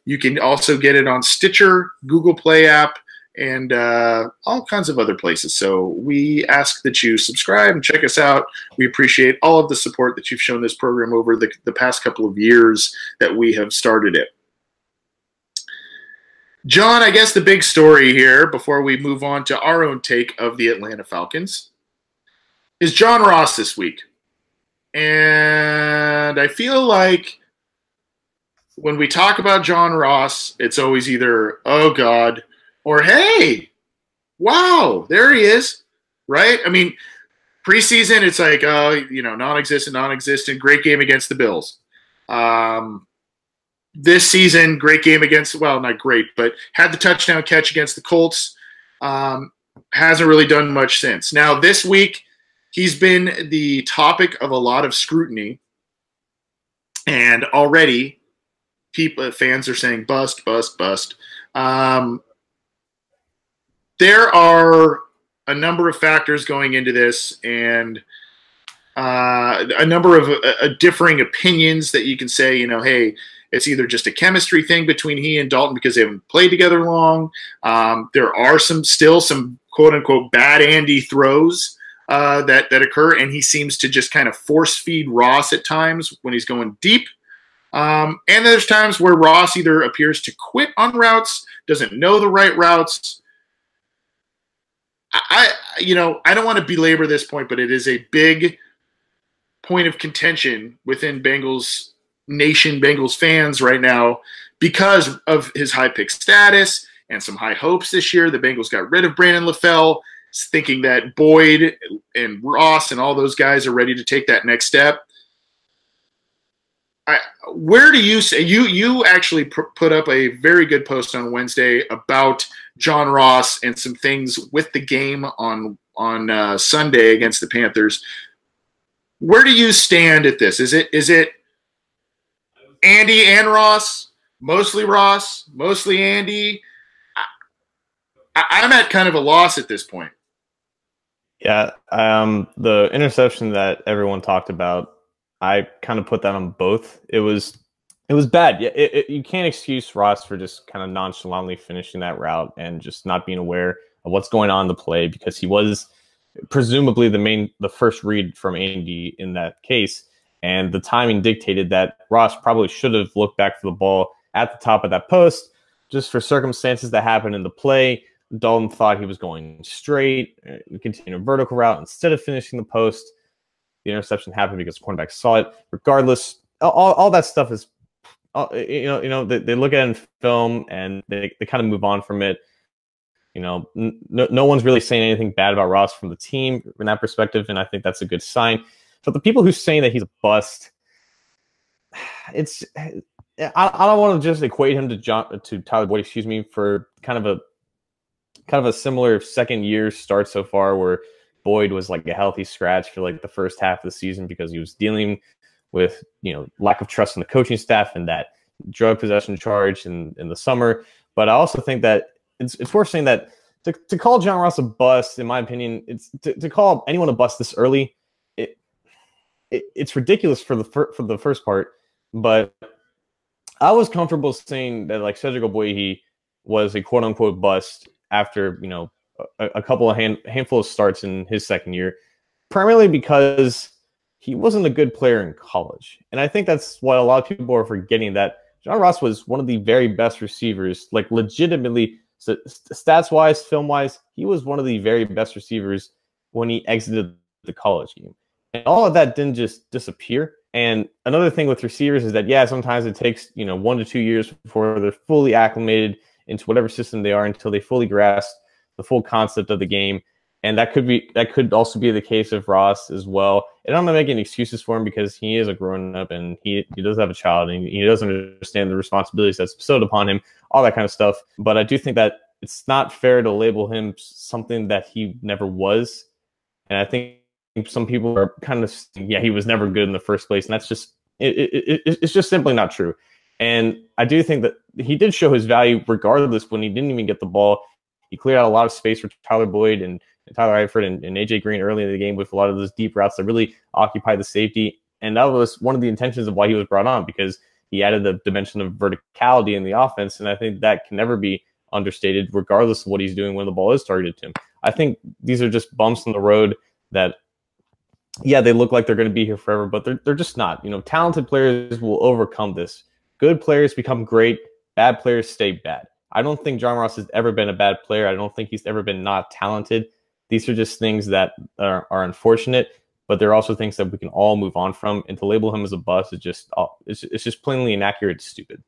You can also get it on Stitcher, Google Play app and uh, all kinds of other places. So we ask that you subscribe and check us out. We appreciate all of the support that you've shown this program over the, the past couple of years that we have started it. John, I guess the big story here before we move on to our own take of the Atlanta Falcons is John Ross this week. And I feel like when we talk about John Ross, it's always either, oh God, or hey, wow, there he is, right? I mean, preseason, it's like, uh, you know, non-existent, non-existent. Great game against the Bills. Um, this season, great game against, well, not great, but had the touchdown catch against the Colts. Um, hasn't really done much since. Now, this week, he's been the topic of a lot of scrutiny, and already, people fans are saying bust, bust, bust. Um, there are a number of factors going into this and uh, a number of uh, differing opinions that you can say, you know, hey, it's either just a chemistry thing between he and Dalton because they haven't played together long. Um, there are some still some quote unquote bad Andy throws uh, that that occur, and he seems to just kind of force feed Ross at times when he's going deep. Um, and there's times where Ross either appears to quit on routes, doesn't know the right routes, I, you know, I don't want to belabor this point, but it is a big point of contention within Bengals nation, Bengals fans right now because of his high pick status and some high hopes this year. The Bengals got rid of Brandon LaFell, thinking that Boyd and Ross and all those guys are ready to take that next step. I, where do you say you you actually pr- put up a very good post on Wednesday about John Ross and some things with the game on on uh, Sunday against the Panthers. Where do you stand at this? Is it is it Andy and Ross? mostly Ross, mostly Andy. I, I'm at kind of a loss at this point. Yeah, um, the interception that everyone talked about, I kind of put that on both. It was it was bad. Yeah, it, it, you can't excuse Ross for just kind of nonchalantly finishing that route and just not being aware of what's going on in the play because he was presumably the main the first read from Andy in that case. And the timing dictated that Ross probably should have looked back for the ball at the top of that post, just for circumstances that happened in the play. Dalton thought he was going straight, uh, continue a vertical route instead of finishing the post. The interception happened because the cornerback saw it. Regardless, all, all that stuff is, you know, you know, they, they look at it in film and they, they kind of move on from it. You know, no, no one's really saying anything bad about Ross from the team in that perspective, and I think that's a good sign. But the people who saying that he's a bust, [SIGHS] it's [SIGHS] I, I don't want to just equate him to John to Tyler Boyd, excuse me, for kind of a kind of a similar second year start so far where Boyd was like a healthy scratch for like the first half of the season because he was dealing with, you know, lack of trust in the coaching staff and that drug possession charge in, in the summer. But I also think that it's, it's worth saying that to, to call John Ross a bust, in my opinion, it's to, to call anyone a bust this early. It, it it's ridiculous for the fir- for the first part, but I was comfortable saying that like Cedric Ogbuehi was a quote unquote bust after you know a, a couple of hand, handful of starts in his second year, primarily because he wasn't a good player in college, and I think that's what a lot of people are forgetting that John Ross was one of the very best receivers, like legitimately stats wise, film wise, he was one of the very best receivers when he exited the college game. And all of that didn't just disappear. And another thing with receivers is that yeah, sometimes it takes you know one to two years before they're fully acclimated into whatever system they are until they fully grasp the full concept of the game. And that could be that could also be the case of Ross as well. And I'm not making excuses for him because he is a grown up and he, he does have a child and he doesn't understand the responsibilities that's bestowed upon him, all that kind of stuff. But I do think that it's not fair to label him something that he never was. And I think some people are kind of yeah he was never good in the first place, and that's just it, it, it, it's just simply not true. And I do think that he did show his value regardless when he didn't even get the ball. He cleared out a lot of space for Tyler Boyd and, and Tyler Eifert and, and, AJ Green early in the game with a lot of those deep routes that really occupy the safety. And that was one of the intentions of why he was brought on because he added the dimension of verticality in the offense. And I think that can never be understated, regardless of what he's doing when the ball is targeted to him. I think these are just bumps in the road that, yeah, they look like they're going to be here forever, but they're, they're just not. You know, talented players will overcome this good players become great, bad players stay bad. I don't think John Ross has ever been a bad player. I don't think he's ever been not talented. These are just things that are, are unfortunate, but they're also things that we can all move on from. And to label him as a bust is just uh, it's, it's just plainly inaccurate, stupid.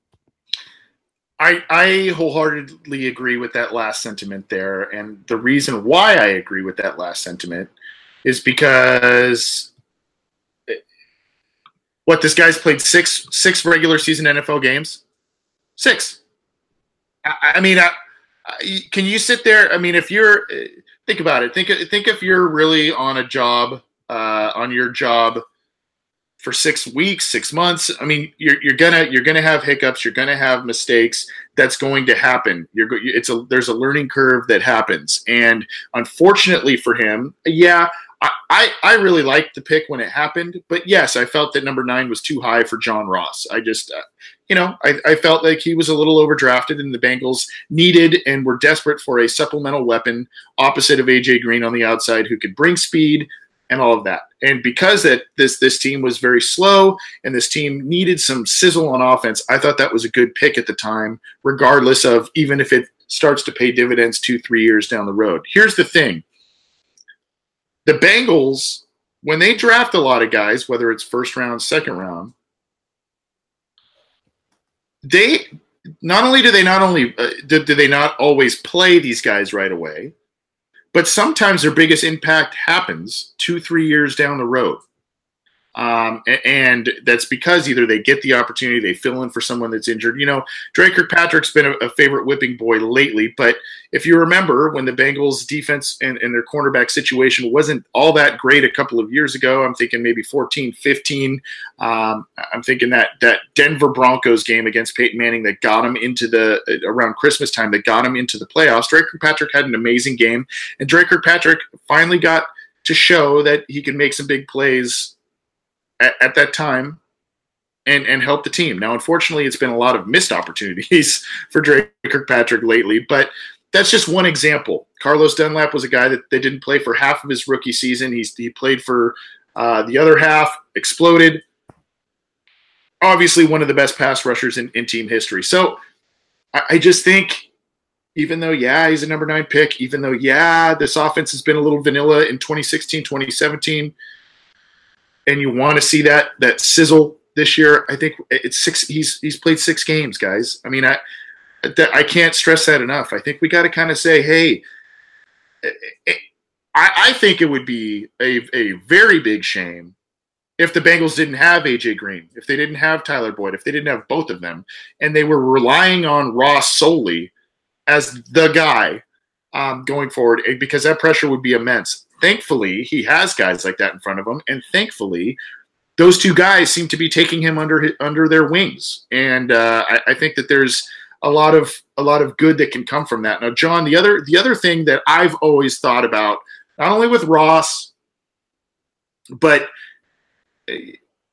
I, I wholeheartedly agree with that last sentiment there. And the reason why I agree with that last sentiment is because what this guy's played six six regular season NFL games, six. I, I mean, I, can you sit there? I mean, if you're think about it, think think if you're really on a job, uh, on your job for six weeks, six months. I mean, you're, you're gonna you're gonna have hiccups. You're gonna have mistakes. That's going to happen. You're it's a there's a learning curve that happens, and unfortunately for him, yeah, I, I really liked the pick when it happened, but yes, I felt that number nine was too high for John Ross. I just, uh, you know, I, I felt like he was a little overdrafted, and the Bengals needed and were desperate for a supplemental weapon opposite of AJ Green on the outside who could bring speed and all of that. And because that this this team was very slow and this team needed some sizzle on offense, I thought that was a good pick at the time, regardless of even if it starts to pay dividends two three years down the road. Here's the thing the Bengals, when they draft a lot of guys, whether it's first round, second round, they not only do they not only uh, do, do they not always play these guys right away, but sometimes their biggest impact happens two, three years down the road. Um, and that's because either they get the opportunity, they fill in for someone that's injured. You know, Dre Kirkpatrick's been a, a favorite whipping boy lately, but if you remember when the Bengals defense and, and, their cornerback situation wasn't all that great a couple of years ago, I'm thinking maybe 14, 15. Um, I'm thinking that that Denver Broncos game against Peyton Manning that got him into the around Christmas time that got him into the playoffs. Dre Kirkpatrick had an amazing game, and Dre Kirkpatrick finally got to show that he can make some big plays at, at that time and and help the team. Now, unfortunately, it's been a lot of missed opportunities [LAUGHS] for Dre Kirkpatrick lately, but that's just one example. Carlos Dunlap was a guy that they didn't play for half of his rookie season. He's he played for uh, the other half, exploded. Obviously, one of the best pass rushers in, in team history. So I, I just think, even though, yeah, he's a number nine pick, even though, yeah, this offense has been a little vanilla in 2016, 2017, and you want to see that that sizzle this year, I think it's six. He's he's played six games, guys. I mean, I I can't stress that enough. I think we got to kind of say, hey, eh, eh, I, I think it would be a a very big shame if the Bengals didn't have AJ Green, if they didn't have Tyler Boyd, if they didn't have both of them, and they were relying on Ross solely as the guy um, going forward, eh, because that pressure would be immense thankfully, he has guys like that in front of him, and thankfully, those two guys seem to be taking him under under their wings, and uh, I, I, think that there's a lot of a lot of good that can come from that. Now, John, the other the other thing that I've always thought about, not only with Ross, but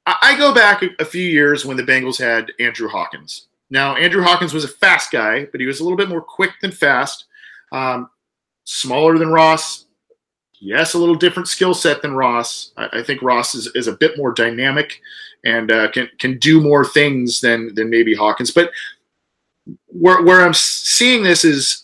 I go back a few years when the Bengals had Andrew Hawkins. Now, Andrew Hawkins was a fast guy, but he was a little bit more quick than fast. Um, smaller than Ross, yes, a little different skill set than Ross. I, I, think Ross is, is a bit more dynamic and uh, can can do more things than than maybe Hawkins. But where where I'm seeing this is,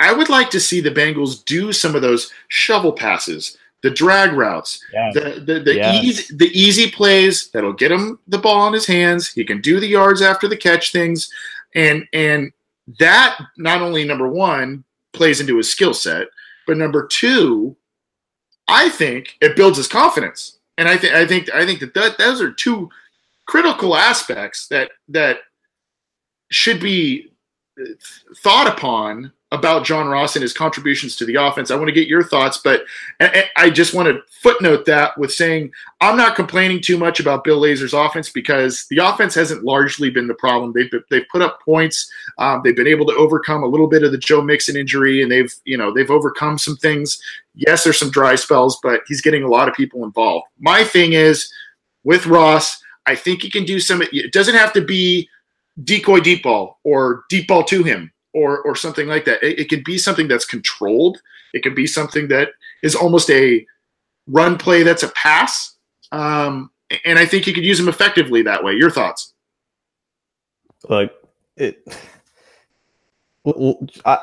I would like to see the Bengals do some of those shovel passes, the drag routes, yes. the the, the yes. easy the easy plays that'll get him the ball in his hands. He can do the yards after the catch things, and and that not only number one plays into his skill set but number two, I think it builds his confidence. And I think I think I think that, that those are two critical aspects that that should be uh, thought upon about John Ross and his contributions to the offense. I want to get your thoughts, but I just want to footnote that with saying I'm not complaining too much about Bill Lazor's offense because the offense hasn't largely been the problem. They've they've put up points. Um, they've been able to overcome a little bit of the Joe Mixon injury, and they've you know they've overcome some things. Yes, there's some dry spells, but he's getting a lot of people involved. My thing is with Ross, I think he can do some. It doesn't have to be decoy deep ball or deep ball to him or or something like that. It, it could be something that's controlled. It can be something that is almost a run play that's a pass. Um, and I think you could use them effectively that way. Your thoughts? Like it. [LAUGHS] I,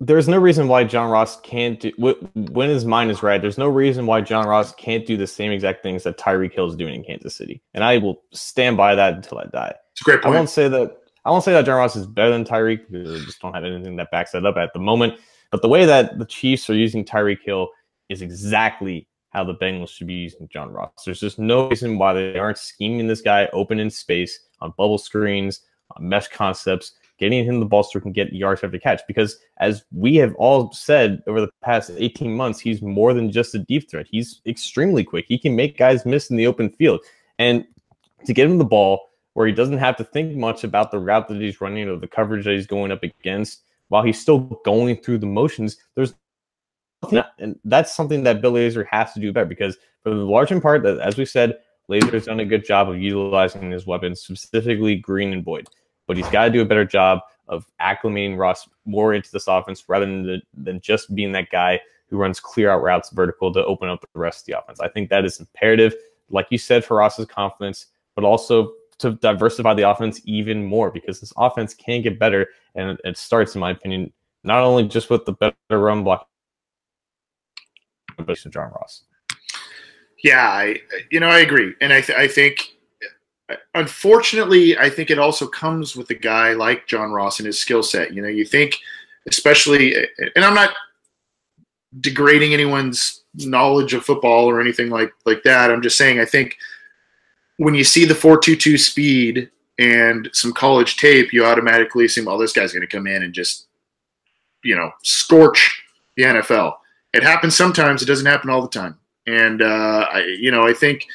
there's no reason why John Ross can't do when his mind is right. There's no reason why John Ross can't do the same exact things that Tyreek Hill is doing in Kansas City, and I will stand by that until I die. It's a great point. I won't say that I won't say that John Ross is better than Tyreek because I just don't have anything that backs that up at the moment. But the way that the Chiefs are using Tyreek Hill is exactly how the Bengals should be using John Ross. There's just no reason why they aren't scheming this guy open in space on bubble screens, on mesh concepts, getting him the ball so he can get yards after catch. Because as we have all said over the past 18 months, he's more than just a deep threat. He's extremely quick. He can make guys miss in the open field. And to get him the ball, where he doesn't have to think much about the route that he's running or the coverage that he's going up against while he's still going through the motions. There's and that's something that Bill Lazor has to do better because for the large part, that as we said, Lazor has done a good job of utilizing his weapons, specifically Green and Boyd. But he's got to do a better job of acclimating Ross more into this offense rather than the, than just being that guy who runs clear out routes vertical to open up the rest of the offense. I think that is imperative, like you said, for Ross's confidence, but also to diversify the offense even more because this offense can get better. And it starts, in my opinion, not only just with the better run block, but John Ross. Yeah, I you know I agree, and I th- I think unfortunately I think it also comes with a guy like John Ross and his skill set. You know, you think especially, and I'm not degrading anyone's knowledge of football or anything like like that. I'm just saying I think when you see the 422 speed and some college tape, you automatically assume, well, this guy's going to come in and just, you know, scorch the NFL. It happens sometimes. It doesn't happen all the time. And uh, I, you know, I think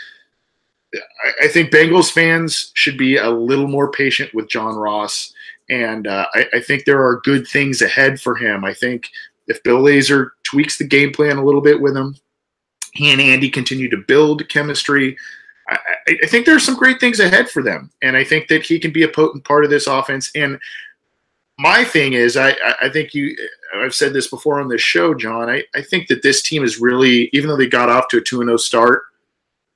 I, think Bengals fans should be a little more patient with John Ross, and uh, I, I, think there are good things ahead for him. I think if Bill Lazor tweaks the game plan a little bit with him, he and Andy continue to build chemistry. I, I think there are some great things ahead for them, and I think that he can be a potent part of this offense. And my thing is, I, I think you, I've said this before on this show, John. I, I think that this team is really, even though they got off to a 2 0 start,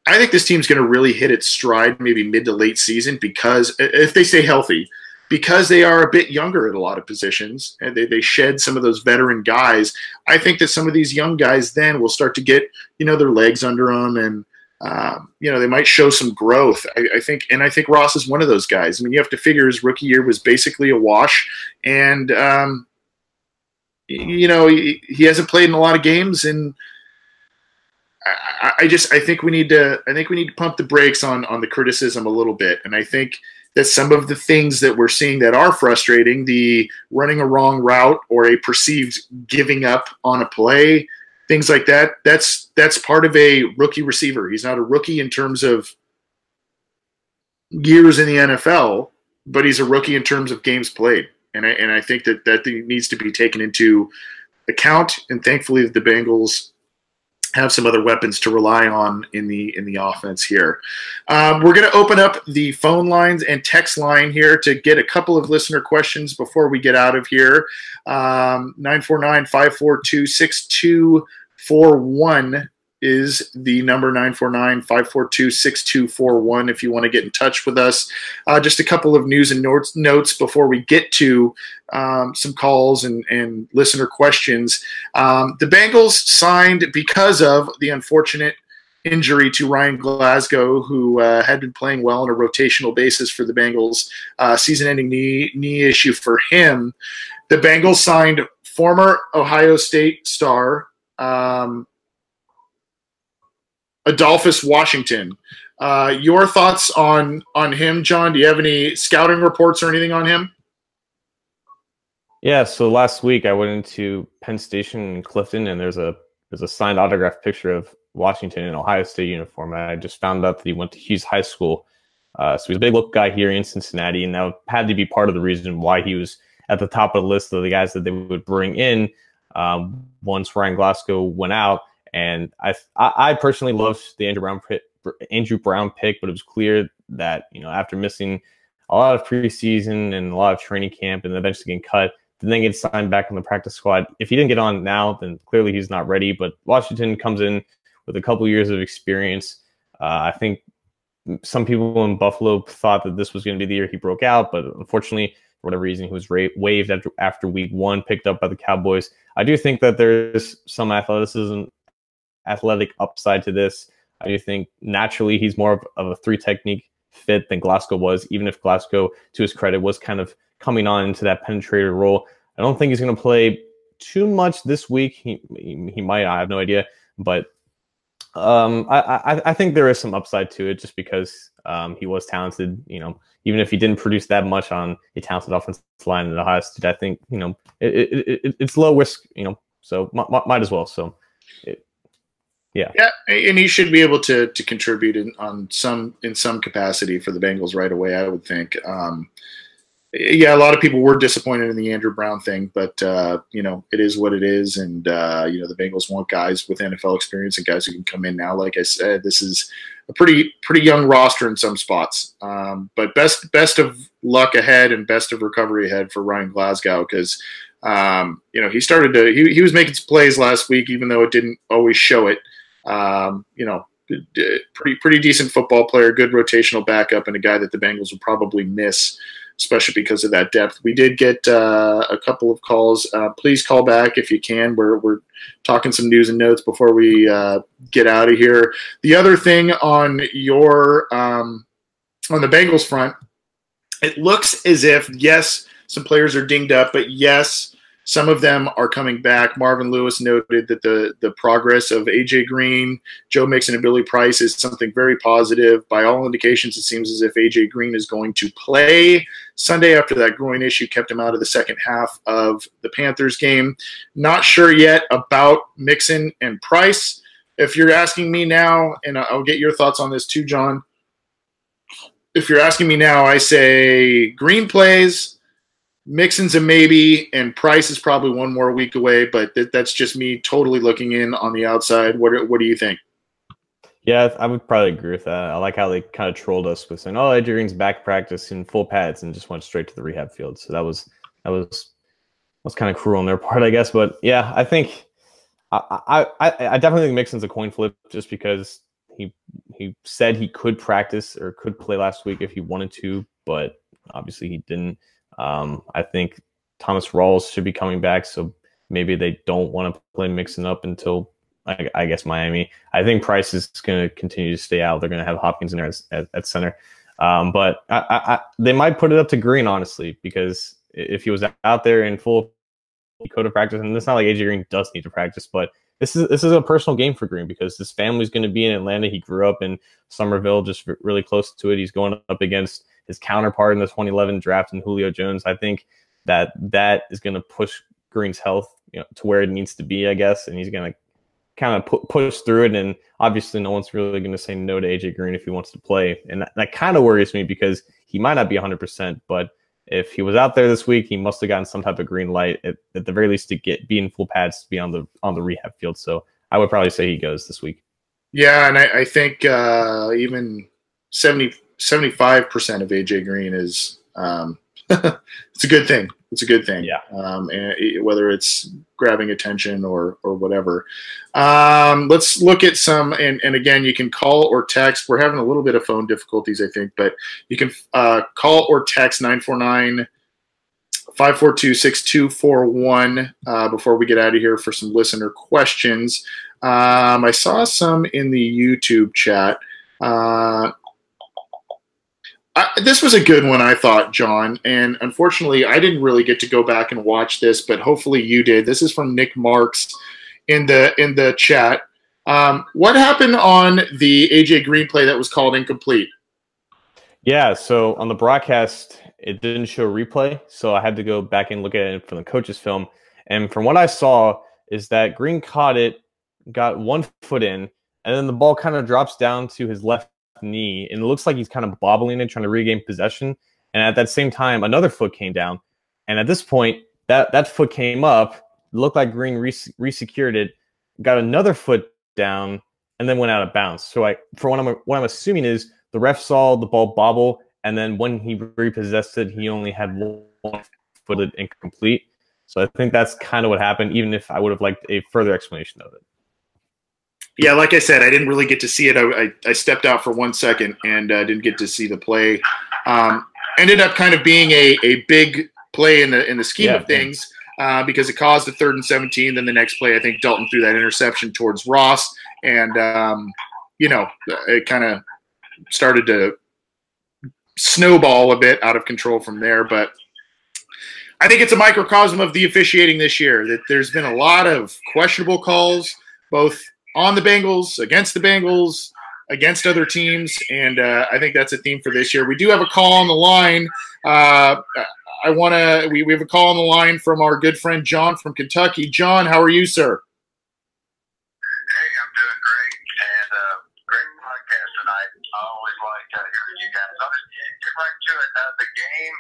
I think this team's going to really hit its stride maybe mid to late season because if they stay healthy, because they are a bit younger at a lot of positions and they, they shed some of those veteran guys. I think that some of these young guys then will start to get, you know, their legs under them and, um, you know, they might show some growth. I, I, think, and I think Ross is one of those guys. I mean, you have to figure his rookie year was basically a wash and, um, you know, he, he hasn't played in a lot of games and, I, I, just I think we need to I think we need to pump the brakes on on the criticism a little bit, and I think that some of the things that we're seeing that are frustrating, the running a wrong route or a perceived giving up on a play, things like that, that's that's part of a rookie receiver. He's not a rookie in terms of years in the NFL, but he's a rookie in terms of games played, and I and I think that that needs to be taken into account. And thankfully, the Bengals have some other weapons to rely on in the in the offense here. Um, we're going to open up the phone lines and text line here to get a couple of listener questions before we get out of here. Um, 949 542 6241 is the number 949-542-6241 if you want to get in touch with us. Uh, just a couple of news and notes, notes before we get to um, some calls and, and listener questions. Um, the Bengals signed because of the unfortunate injury to Ryan Glasgow, who uh, had been playing well on a rotational basis for the Bengals, uh, season-ending knee knee issue for him. The Bengals signed former Ohio State star um, Adolphus Washington. Uh, your thoughts on on him, John? Do you have any scouting reports or anything on him? Yeah, so last week I went into Penn Station in Clifton, and there's a there's a signed autograph picture of Washington in Ohio State uniform. I just found out that he went to Hughes High School, uh, so he's a big local guy here in Cincinnati, and that had to be part of the reason why he was at the top of the list of the guys that they would bring in um, once Ryan Glasgow went out. And I, I personally loved the Andrew Brown pick, Andrew Brown pick, but it was clear that you know after missing a lot of preseason and a lot of training camp, and eventually getting cut, then they get signed back on the practice squad. If he didn't get on now, then clearly he's not ready. But Washington comes in with a couple years of experience. Uh, I think some people in Buffalo thought that this was going to be the year he broke out, but unfortunately, for whatever reason, he was ra- waived after, after week one, picked up by the Cowboys. I do think that there's some athleticism athletic upside to this. I do think naturally he's more of, of a three technique fit than Glasgow was, even if Glasgow, to his credit, was kind of coming on into that penetrator role. I don't think he's going to play too much this week. He, he, might, I have no idea, but um, I, I, I think there is some upside to it just because um, he was talented. You know, even if he didn't produce that much on a talented offensive line in Ohio State, I think you know it, it, it, it's low risk. You know, so might, might as well. So it, yeah. Yeah, and he should be able to to contribute in on some in some capacity for the Bengals right away. I would think. Um, yeah, a lot of people were disappointed in the Andrew Brown thing, but uh, you know it is what it is, and uh, you know the Bengals want guys with NFL experience and guys who can come in now. Like I said, this is a pretty pretty young roster in some spots, um, but best best of luck ahead and best of recovery ahead for Ryan Glasgow because um, you know he started to he, he was making some plays last week, even though it didn't always show it. Um, you know, pretty pretty decent football player, good rotational backup, and a guy that the Bengals will probably miss, especially because of that depth. We did get uh, a couple of calls. Uh, please call back if you can. We're we're talking some news and notes before we uh, get out of here. The other thing on your um, on the Bengals front, it looks as if yes, some players are dinged up, but yes Some of them are coming back. Marvin Lewis noted that the the progress of AJ Green, Joe Mixon, and Billy Price is something very positive. By all indications, it seems as if AJ Green is going to play Sunday after that groin issue kept him out of the second half of the Panthers game. Not sure yet about Mixon and Price. If you're asking me now, and I'll get your thoughts on this too, John. If you're asking me now, I say Green plays Mixon's a maybe, and Price is probably one more week away. But th- that's just me totally looking in on the outside. What What do you think? Yeah, I would probably agree with that. I like how they kind of trolled us with saying, "Oh, Adrian's back practice in full pads," and just went straight to the rehab field. So that was that was was kind of cruel on their part, I guess. But yeah, I think I I, I definitely think Mixon's a coin flip just because he he said he could practice or could play last week if he wanted to, but obviously he didn't. Um, I think Thomas Rawls should be coming back, so maybe they don't want to play Mixon up until I, I, guess Miami. I think Price is going to continue to stay out. They're going to have Hopkins in there as, at, at center, um, but I, I, they might put it up to Green honestly because if he was out there in full code of practice, and it's not like AJ Green does need to practice, but this is this is a personal game for Green because his family's going to be in Atlanta. He grew up in Summerville, just really close to it. He's going up against his counterpart in the 2011 draft and Julio Jones. I think that that is going to push Green's health you know, to where it needs to be, I guess, and he's going to kind of pu- push through it. And obviously, no one's really going to say no to AJ Green if he wants to play, and that, that kind of worries me because he might not be 100, percent but if he was out there this week, he must have gotten some type of green light at, at the very least to get be in full pads to be on the on the rehab field. So I would probably say he goes this week. Yeah, and I, I think uh, even 70 75 percent of AJ Green is um, [LAUGHS] it's a good thing. It's a good thing. Yeah. Um, and it, whether it's grabbing attention or or whatever. Um, let's look at some. And, and again, you can call or text. We're having a little bit of phone difficulties, I think, but you can uh, call or text 949 542 6241 uh, before we get out of here for some listener questions. Um, I saw some in the YouTube chat. Uh, I, this was a good one, I thought, John. And unfortunately, I didn't really get to go back and watch this, but hopefully you did. This is from Nick Marks in the in the chat. Um, what happened on the AJ Green play that was called incomplete? Yeah, so on the broadcast, it didn't show replay, so I had to go back and look at it from the coach's film. And from what I saw, is that Green caught it, got one foot in, and then the ball kind of drops down to his left knee, and it looks like he's kind of bobbling and trying to regain possession. And at that same time, another foot came down, and at this point, that that foot came up. Looked like Green re- secured it, got another foot down, and then went out of bounds. So I, for what I'm what I'm assuming is the ref saw the ball bobble, and then when he repossessed it, he only had one foot incomplete. So I think that's kind of what happened. Even if I would have liked a further explanation of it yeah, like I said, I didn't really get to see it. I, I, I stepped out for one second and uh, didn't get to see the play. Um, ended up kind of being a, a big play in the in the scheme yeah, of things uh, because it caused a third and 17. Then the next play, I think Dalton threw that interception towards Ross, and um, you know it kind of started to snowball a bit out of control from there. But I think it's a microcosm of the officiating this year that there's been a lot of questionable calls, both on the Bengals, against the Bengals, against other teams, and uh, I think that's a theme for this year. We do have a call on the line. Uh, I want to. We, we have a call on the line from our good friend John from Kentucky. John, how are you, sir? Hey, I'm doing great, and uh, great podcast tonight. I always like you guys. Get right to it. Uh, the game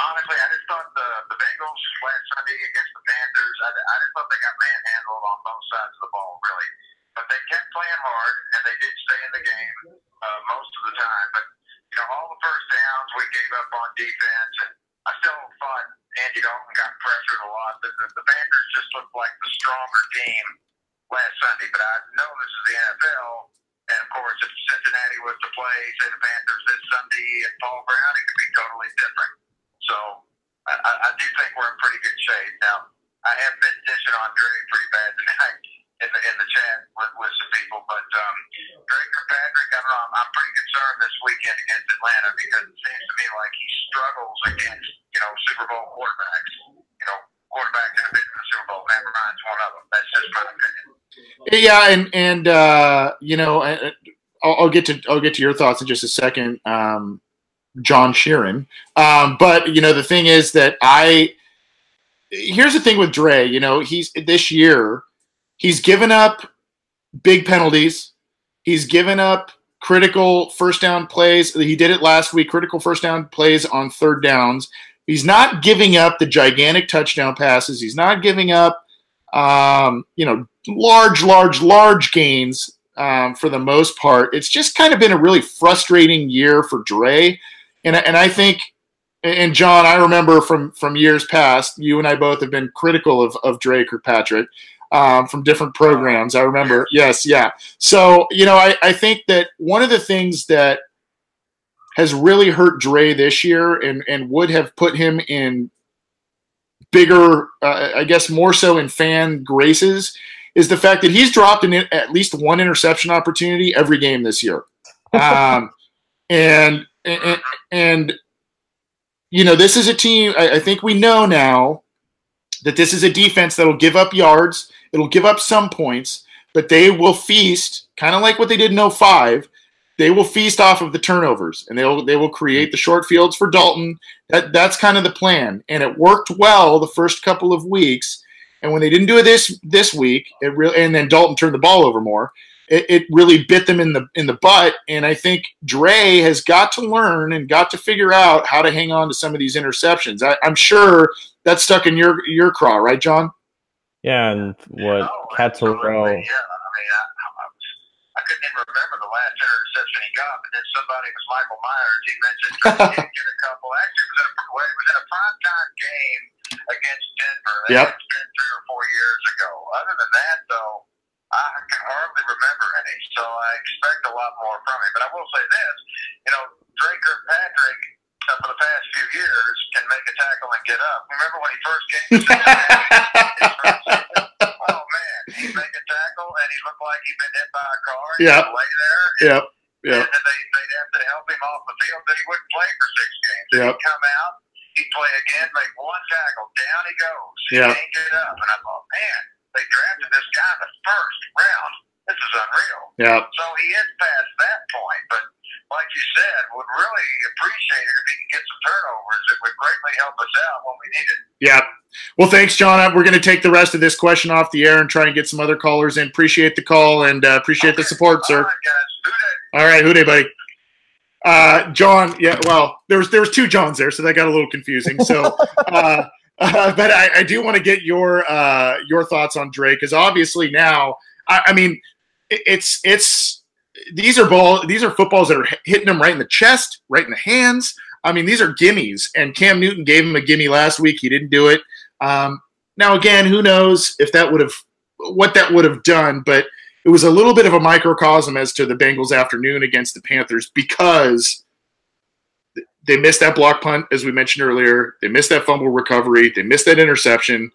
honestly, I just thought the, the Bengals last Sunday against the Panthers, I, I just thought they got manhandled on both sides of the ball, really. But they kept playing hard, and they did stay in the game uh, most of the time. But, you know, all the first downs we gave up on defense, and I still thought Andy Dalton got pressured a lot. The, the, the Panthers just looked like the stronger team last Sunday. But I know this is the NFL, and of course, if Cincinnati was to play, say, the Panthers this Sunday at Paul Brown, it could be totally different. So I, I do think we're in pretty good shape. Now, I have been dishing on Dre pretty bad tonight in the in the chat with, with some people, but um, Dre I don't know, I'm, pretty concerned this weekend against Atlanta because it seems to me like he struggles against you know Super Bowl quarterbacks. You know, quarterbacks that have been in the Super Bowl. Matt Ryan's one of them. That's just my opinion. Yeah, and and uh, you know, I'll, I'll get to I'll get to your thoughts in just a second, um, John Sheeran. Um, but you know, the thing is that I here's the thing with Dre. You know, he's this year he's given up big penalties. He's given up critical first down plays. He did it last week. Critical first down plays on third downs. He's not giving up the gigantic touchdown passes. He's not giving up, um, you know, large, large, large gains um, for the most part. It's just kind of been a really frustrating year for Dre, and and I think, and John, I remember from from years past, you and I both have been critical of of Dre Kirkpatrick um, from different programs. I remember, yes, yeah. So you know, I I think that one of the things that has really hurt Dre this year and and would have put him in bigger, uh, I guess, more so in fan graces is the fact that he's dropped an, at least one interception opportunity every game this year. [LAUGHS] Um, and, and, and, you know, this is a team, I, I think we know now that this is a defense that'll give up yards, it'll give up some points, but they will feast, kind of like what they did in 05. They will feast off of the turnovers and they'll they will create the short fields for Dalton. That that's kind of the plan. And it worked well the first couple of weeks. And when they didn't do it this this week, it really and then Dalton turned the ball over more. It, it really bit them in the in the butt. And I think Dre has got to learn and got to figure out how to hang on to some of these interceptions. I, I'm sure that's stuck in your your craw, right, John? Yeah, and what Catterell absolutely, Yeah, I mean, I, I, was, I couldn't even remember the last interception he got, but then somebody was Michael Myers. He mentioned he did get a [LAUGHS] couple. Actually, it was in a, well, it was in a primetime game against Denver. That Yep. had been three or four years ago. Other than that, though, I can hardly remember any. So I expect a lot more from him. But I will say this, you know, Dre Kirkpatrick. Uh, for the past few years, can make a tackle and get up. Remember when he first came to? Oh man, he'd make a tackle and he looked like he'd been hit by a car. He'd Yep. lay there. Yep. Yep. And then they, they'd have to help him off the field. Then he wouldn't play for six games. Yep. he'd come out, he'd play again, make one tackle, down he goes. He Yep. can't get up. And I thought, man, they drafted this guy in the first round. This is unreal. Yep. So he is past that point, but like you said, would really appreciate it if he could get some turnovers. It would greatly help us out when we need it. Yeah. Well, thanks, John. We're going to take the rest of this question off the air and try and get some other callers in. Appreciate the call and uh, appreciate the support, All sir. right, guys. Who dat? All right, who day, buddy? Uh, John. Yeah. Well, there was there was two Johns there, so that got a little confusing. So, [LAUGHS] uh, uh, but I, I do want to get your uh, your thoughts on Dre because obviously now, I, I mean, it, it's it's these are ball these are footballs that are hitting him right in the chest, right in the hands. I mean, these are gimmies, and Cam Newton gave him a gimme last week. He didn't do it. Um, now, again, who knows if that would have what that would have done, but it was a little bit of a microcosm as to the Bengals afternoon against the Panthers because they missed that block punt, as we mentioned earlier. They missed that fumble recovery. They missed that interception.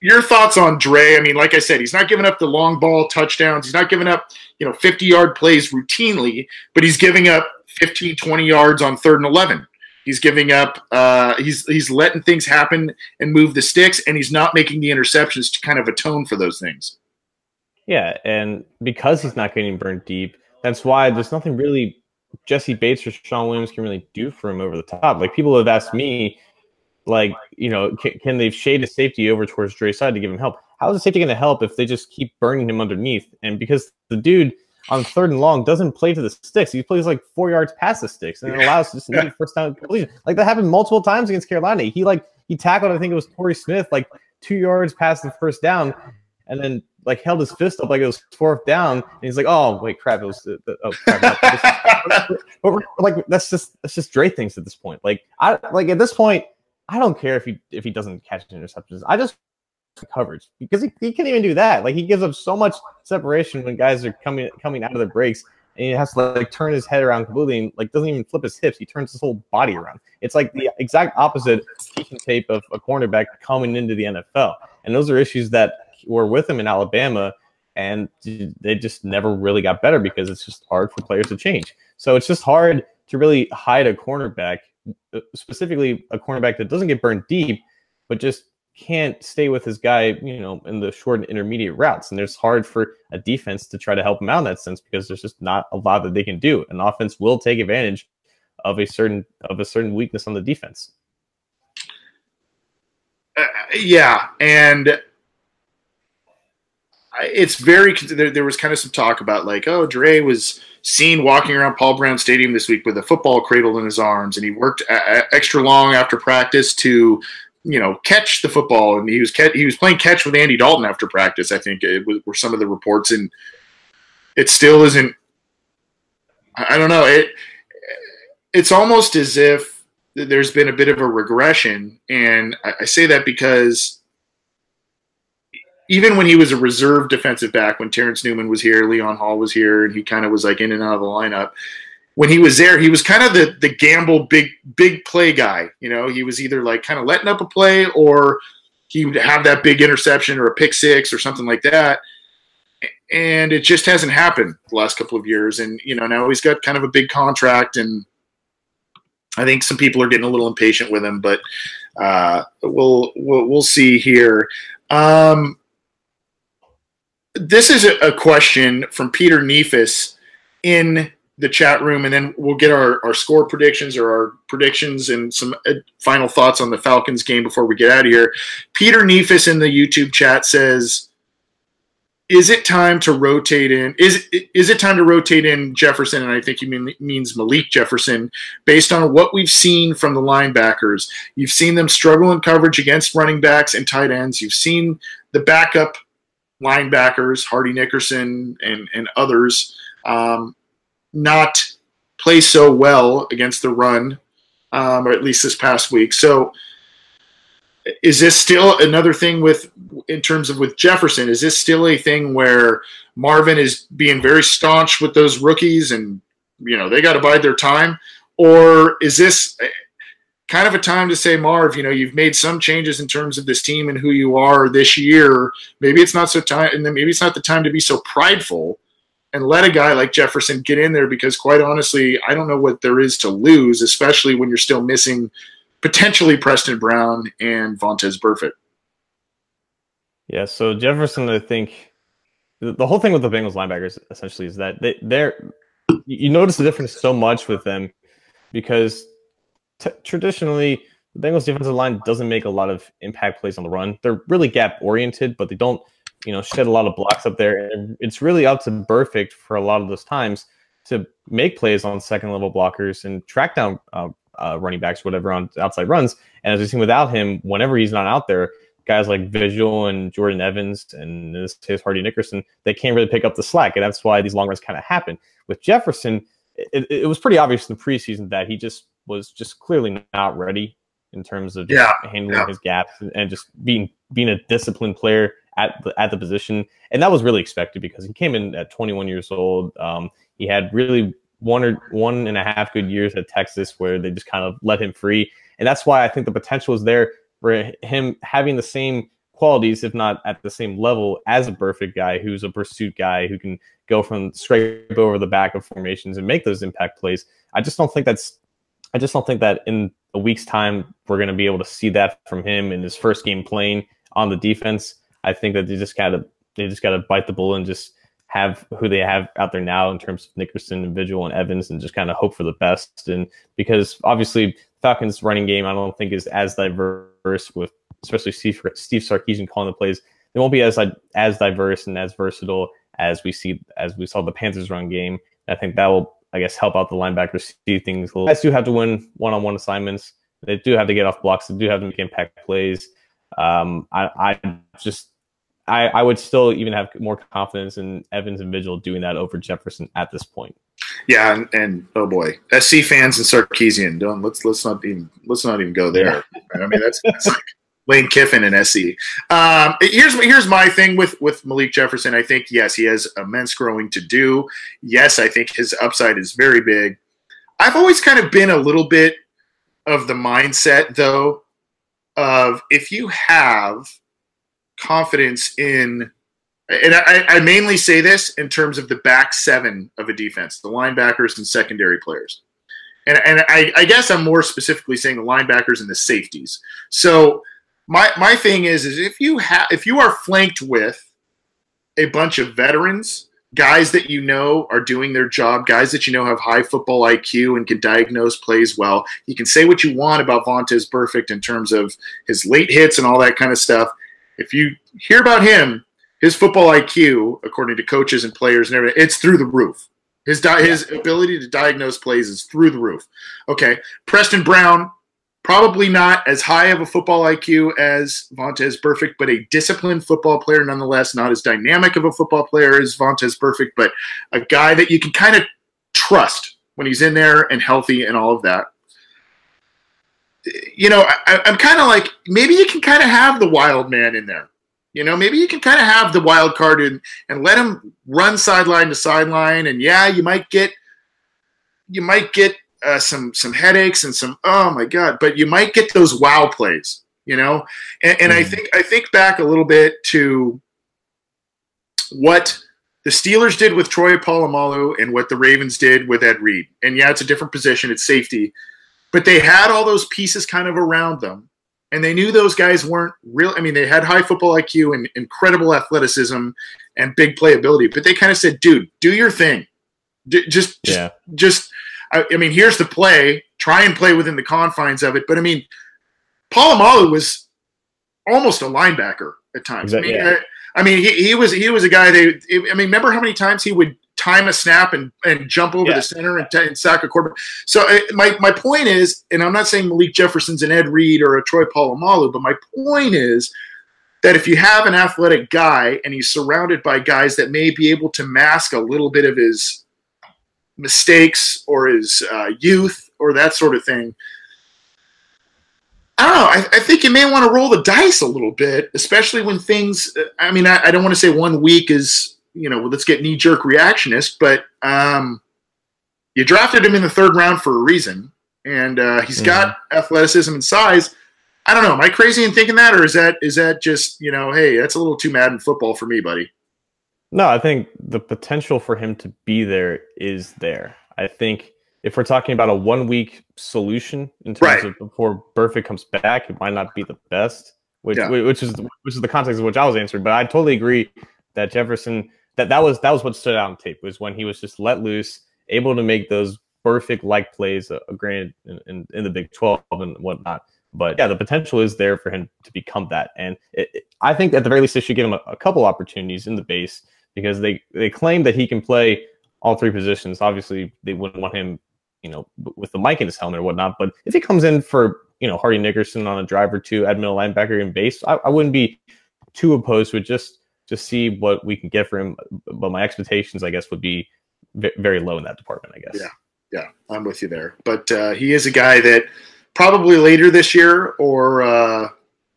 Your thoughts on Dre? I mean, like I said, he's not giving up the long ball touchdowns. He's not giving up, you know, 50 yard plays routinely, but he's giving up 15, 20 yards on third and 11. He's giving up, uh, he's, he's letting things happen and move the sticks, and he's not making the interceptions to kind of atone for those things. Yeah, and because he's not getting burned deep, that's why there's nothing really Jessie Bates or Shawn Williams can really do for him over the top. Like people have asked me, like you know, can, can they shade a safety over towards Dre's side to give him help? How is the safety going to help if they just keep burning him underneath? And because the dude on third and long doesn't play to the sticks, he plays like four yards past the sticks, and it allows just Yeah. first down completion. Like that happened multiple times against Carolina. He like he tackled, I think it was Torrey Smith, like two yards past the first down, and then like held his fist up like it was fourth down, and he's like, "Oh wait, crap! It was the, the, oh crap!" not this." [LAUGHS] but like that's just that's just Dre things at this point. Like I like at this point, I don't care if he if he doesn't catch interceptions. I just coverage because he, he can't even do that. Like he gives up so much separation when guys are coming coming out of the breaks, and he has to like turn his head around completely. And, like doesn't even flip his hips. He turns his whole body around. It's like the exact opposite tape of a cornerback coming into the NFL. And those are issues that were with him in Alabama, and they just never really got better because it's just hard for players to change. So it's just hard to really hide a cornerback, uh, specifically a cornerback that doesn't get burned deep but just can't stay with his guy, you know, in the short and intermediate routes. And it's hard for a defense to try to help him out in that sense because there's just not a lot that they can do. An offense will take advantage of a certain of a certain weakness on the defense. Uh, yeah, and it's very there, there was kind of some talk about like oh Dre was seen walking around Paul Brown Stadium this week with a football cradled in his arms and he worked a- extra long after practice to you know catch the football and he was he was playing catch with Andy Dalton after practice I think it was, were some of the reports and it still isn't I don't know it it's almost as if there's been a bit of a regression and I, I say that because even when he was a reserve defensive back, when Terrence Newman was here, Leon Hall was here, and he kind of was like in and out of the lineup. When he was there, he was kind of the the gamble big big play guy. You know, he was either like kind of letting up a play or he would have that big interception or a pick six or something like that. And it just hasn't happened the last couple of years. And you know, now he's got kind of a big contract, and I think some people are getting a little impatient with him, but uh, we'll, we'll we'll see here. Um, this is a, question from Peter Neefus in the chat room, and then we'll get our, our score predictions or our predictions and some uh, final thoughts on the Falcons game before we get out of here. Peter Neefus in the YouTube chat says, "Is it time to rotate in? Is is it time to rotate in Jefferson?" And I think he mean, means Malik Jefferson, based on what we've seen from the linebackers. You've seen them struggle in coverage against running backs and tight ends. You've seen the backup linebackers, Hardy Nickerson and, and others, um, not play so well against the run, um, or at least this past week. So, is this still another thing with in terms of with Jefferson? Is this still a thing where Marvin is being very staunch with those rookies and you know they got to bide their time, or is this kind of a time to say, Marv, you know, you've made some changes in terms of this team and who you are this year. Maybe it's not so time, and then maybe it's not the time to be so prideful and let a guy like Jefferson get in there because, quite honestly, I don't know what there is to lose, especially when you're still missing potentially Preston Brown and Vontaze Burfict. Yeah, so Jefferson, I think the whole thing with the Bengals linebackers essentially is that they, they're you notice the difference so much with them because t- traditionally the Bengals defensive line doesn't make a lot of impact plays on the run. They're really gap oriented, but they don't, you know, shed a lot of blocks up there. And it's really up to Burfict for a lot of those times to make plays on second level blockers and track down uh, uh, running backs, whatever, on outside runs. And as we've seen without him, whenever he's not out there, guys like Vigil and Jordan Evans and this case Hardy Nickerson, they can't really pick up the slack. And that's why these long runs kind of happen. With Jefferson, it, it, was pretty obvious in the preseason that he just was just clearly not ready in terms of yeah, handling yeah. his gaps and just being being a disciplined player at the at the position. And that was really expected because he came in at 21 years old. Um, he had really one or one and a half good years at Texas where they just kind of let him free. And that's why I think the potential is there for him having the same qualities, if not at the same level, as a Burfict guy who's a pursuit guy who can go from scrape over the back of formations and make those impact plays. I just don't think that's I just don't think that in a week's time we're going to be able to see that from him in his first game playing on the defense. I think that they just got to they just got to bite the bullet and just have who they have out there now in terms of Nickerson and Vigil and Evans and just kind of hope for the best. And because obviously Falcons running game, I don't think is as diverse with especially Steve, Steve Sarkisian calling the plays. They won't be as as diverse and as versatile as we see as we saw the Panthers run game. I think that will I guess, help out the linebackers see things. A little. Guys do have to win one-on-one assignments. They do have to get off blocks. They do have to make impact plays. Um, I, I just, I, I would still even have more confidence in Evans and Vigil doing that over Jefferson at this point. Yeah, and, and oh boy, SC fans and Sarkisian, don't let's let's not even let's not even go there. Yeah. I mean, that's, that's like Lane Kiffin and SC. Um, here's here's my thing with with Malik Jefferson. I think yes, he has immense growing to do. Yes, I think his upside is very big. I've always kind of been a little bit of the mindset though of if you have confidence in and I, I, mainly say this in terms of the back seven of a defense, the linebackers and secondary players. And, and I, I guess I'm more specifically saying the linebackers and the safeties. So my my thing is is if you have if you are flanked with a bunch of veterans, guys that you know are doing their job, guys that you know have high football IQ and can diagnose plays well. You can say what you want about Vontaze Burfict in terms of his late hits and all that kind of stuff. If you hear about him, his football IQ, according to coaches and players and everything, it's through the roof. His di- his ability to diagnose plays is through the roof. Okay, Preston Brown, probably not as high of a football IQ as Vontaze Burfict, but a disciplined football player nonetheless. Not as dynamic of a football player as Vontaze Burfict, but a guy that you can kind of trust when he's in there and healthy and all of that. You know, I, I'm kind of like maybe you can kind of have the wild man in there. You know, maybe you can kind of have the wild card and, and let him run sideline to sideline. And yeah, you might get you might get uh, some some headaches and some oh my god, but you might get those wow plays. You know, and, and mm. I think I think back a little bit to what the Steelers did with Troy Polamalu and what the Ravens did with Ed Reed. And yeah, it's a different position; it's safety, but they had all those pieces kind of around them and they knew those guys weren't real. I mean, they had high football IQ and incredible athleticism and big playability, but they kind of said, "Dude, do your thing. D- just, just, yeah. just." I, I, mean, here's the play. Try and play within the confines of it. But I mean, Polamalu was almost a linebacker at times. That, I mean, yeah. I, I, mean, he, he was he was a guy. They, I mean, remember how many times he would time a snap and, and jump over yeah. the center and, and, sack a quarterback. So uh, my, my point is, and I'm not saying Malik Jefferson's an Ed Reed or a Troy Polamalu, but my point is that if you have an athletic guy and he's surrounded by guys that may be able to mask a little bit of his mistakes or his uh, youth or that sort of thing. I don't know. I, I, think you may want to roll the dice a little bit, especially when things. Uh, I mean, I, I don't want to say one week is you know, let's get knee jerk reactionist, but um, you drafted him in the third round for a reason, and uh, he's mm-hmm. got athleticism and size. I don't know. Am I crazy in thinking that, or is that is that just you know, hey, that's a little too mad in football for me, buddy? No, I think the potential for him to be there is there. I think if we're talking about a one week solution in terms right. of before Burfict comes back, it might not be the best. Which yeah. which is which is the context of which I was answering. But I totally agree that Jefferson that that was that was what stood out on tape was when he was just let loose, able to make those Burfict like plays. Uh, granted, in, in, in, the Big Twelve and whatnot. But yeah, the potential is there for him to become that, and it, it, I think at the very least they should give him a, a couple opportunities in the base because they they claim that he can play all three positions. Obviously, they wouldn't want him, you know, with the mic in his helmet or whatnot. But if he comes in for you know Hardy Nickerson on a drive or two, at middle linebacker in base, I, I wouldn't be too opposed to. Just just see what we can get for him. But my expectations, I guess, would be very low in that department. I guess. Yeah, yeah, I'm with you there. But uh, he is a guy that probably later this year or uh,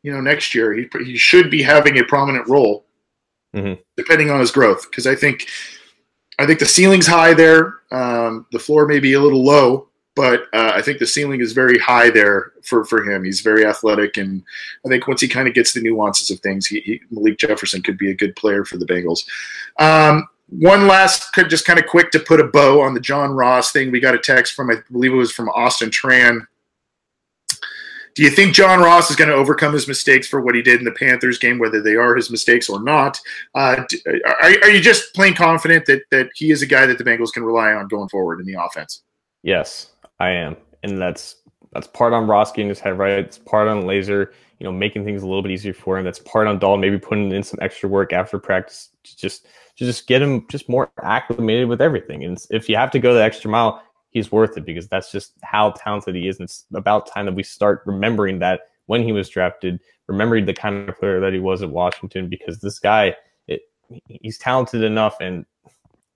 you know next year he he should be having a prominent role, mm-hmm. depending on his growth. Because I think I think the ceiling's high there. Um, the floor may be a little low, but uh, I think the ceiling is very high there for, for him. He's very athletic, and I think once he kind of gets the nuances of things, he, he, Malik Jefferson could be a good player for the Bengals. Um, one last, could just kind of quick to put a bow on the John Ross thing. We got a text from, I believe it was from Austin Tran. Do you think John Ross is going to overcome his mistakes for what he did in the Panthers game, whether they are his mistakes or not? Uh, are, are you just plain confident that that he is a guy that the Bengals can rely on going forward in the offense? Yes. I am, and that's that's part on Ross getting his head right. It's part on Lazor, you know, making things a little bit easier for him. That's part on Dalton, maybe putting in some extra work after practice to just to just get him just more acclimated with everything. And if you have to go the extra mile, he's worth it because that's just how talented he is. And it's about time that we start remembering that when he was drafted, remembering the kind of player that he was at Washington, because this guy, it, he's talented enough, and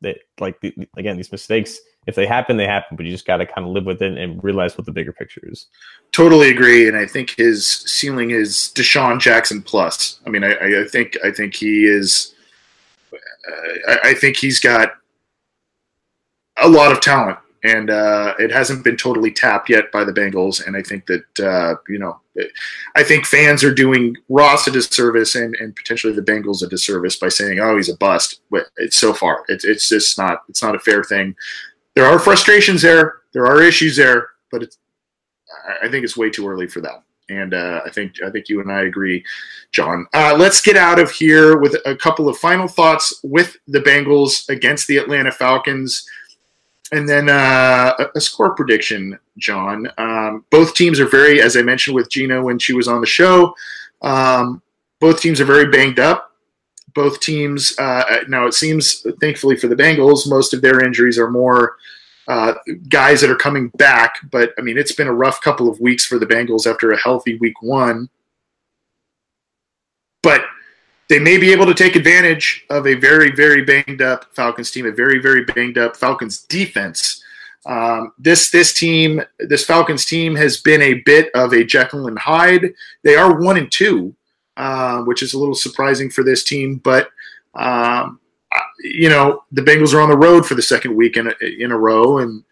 that like the, again these mistakes if they happen, they happen, but you just got to kind of live with it and realize what the bigger picture is. Totally agree, and I think his ceiling is DeSean Jackson plus. I mean, I, I think I think he is. Uh, I, I, think he's got a lot of talent, and uh, it hasn't been totally tapped yet by the Bengals. And I think that uh, you know, I think fans are doing Ross a disservice and, and potentially the Bengals a disservice by saying, "Oh, he's a bust." But it's so far, it's it's just not it's not a fair thing there are frustrations there, there are issues there, but it's I think it's way too early for that. and uh, I think I think you and I agree, John. Uh, let's get out of here with a couple of final thoughts with the Bengals against the Atlanta Falcons, and then uh, a score prediction, John. Um, both teams are very, as I mentioned with Jeanna when she was on the show, um, both teams are very banged up. Both teams uh, now it seems, thankfully for the Bengals, most of their injuries are more uh, guys that are coming back. But I mean, it's been a rough couple of weeks for the Bengals after a healthy week one. But they may be able to take advantage of a very, very banged up Falcons team, a very, very banged up Falcons defense. Um, this this team, this Falcons team, has been a bit of a Jekyll and Hyde. They are one and two, uh, which is a little surprising for this team, but um, you know, the Bengals are on the road for the second week in a, in a row, and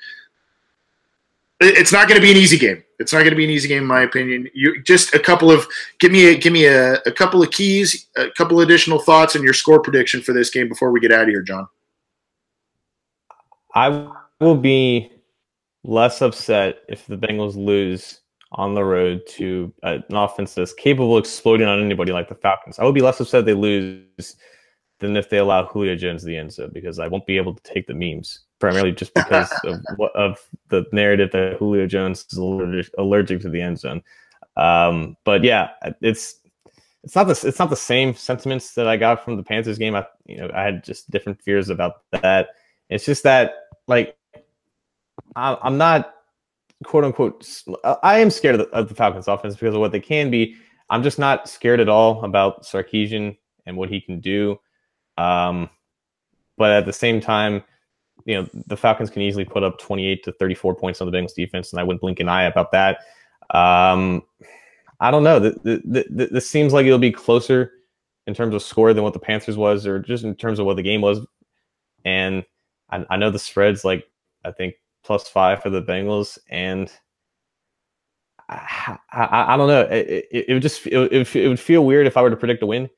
it's not going to be an easy game. It's not going to be an easy game, in my opinion. You just a couple of give me a give me a, a couple of keys, a couple additional thoughts, and your score prediction for this game before we get out of here, John. I will be less upset if the Bengals lose on the road to uh, an offense that's capable of exploding on anybody like the Falcons. I would be less upset they lose than if they allow Julio Jones the end zone because I won't be able to take the memes primarily just [LAUGHS] because of of the narrative that Julio Jones is allergic, allergic to the end zone. Um, but yeah, it's it's not the it's not the same sentiments that I got from the Panthers game. I you know I had just different fears about that. It's just that like I, I'm not quote unquote I am scared of the, of the Falcons offense because of what they can be. I'm just not scared at all about Sarkisian and what he can do. Um, but at the same time, you know, the Falcons can easily put up 28 to 34 points on the Bengals defense, and I wouldn't blink an eye about that. Um, I don't know. the the This seems like it'll be closer in terms of score than what the Panthers was, or just in terms of what the game was. And I, I know the spread's like I think plus five for the Bengals, and I, I, I don't know. It, it, it would just it, it would feel weird if I were to predict a win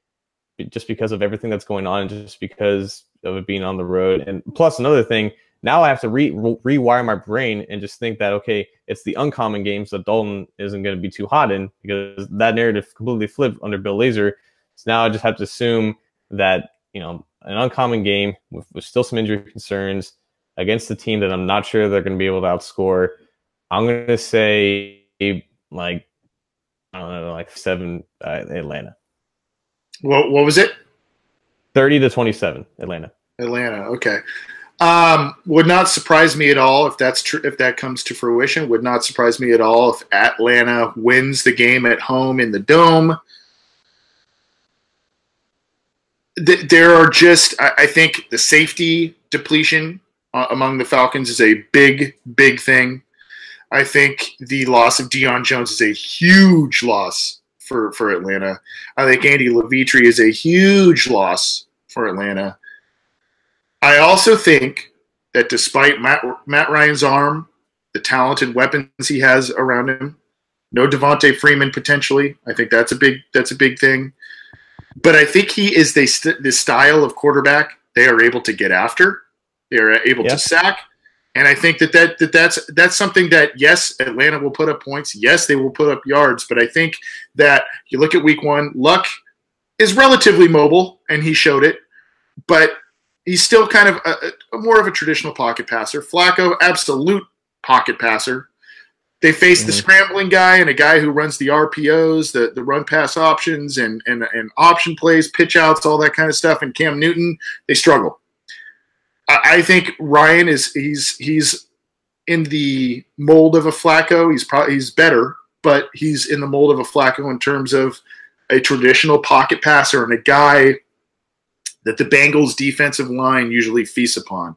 just because of everything that's going on, just because of it being on the road. And plus, another thing, now I have to re- rewire my brain and just think that okay, it's the uncommon games that Dalton isn't going to be too hot in because that narrative completely flipped under Bill Lazor. So now I just have to assume that you know an uncommon game with, with still some injury concerns against the team that I'm not sure they're going to be able to outscore. I'm going to say like I don't know, like seven uh, Atlanta. What what was it? Thirty to twenty-seven, Atlanta. Atlanta. Okay. Um, would not surprise me at all if that's true. If that comes to fruition, would not surprise me at all if Atlanta wins the game at home in the dome. There are just, I think, the safety depletion uh, among the Falcons is a big, big thing. I think the loss of Deion Jones is a huge loss for for Atlanta. I think Andy Levitre is a huge loss for Atlanta. I also think that despite Matt Matt Ryan's arm, the talented weapons he has around him, no Devonta Freeman potentially. I think that's a big that's a big thing. But I think he is the the style of quarterback they are able to get after. They are able to sack and I think that, that that that's that's something that yes, Atlanta will put up points. Yes, they will put up yards. But I think that you look at Week One, Luck is relatively mobile, and he showed it. But he's still kind of a, a more of a traditional pocket passer. Flacco, absolute pocket passer. They face mm-hmm. the scrambling guy and a guy who runs the RPOs, the, the run pass options, and, and and option plays, pitch outs, all that kind of stuff. And Cam Newton, they struggle. I think Ryan is he's he's in the mold of a Flacco. He's probably he's better, but he's in the mold of a Flacco in terms of a traditional pocket passer and a guy that the Bengals defensive line usually feasts upon.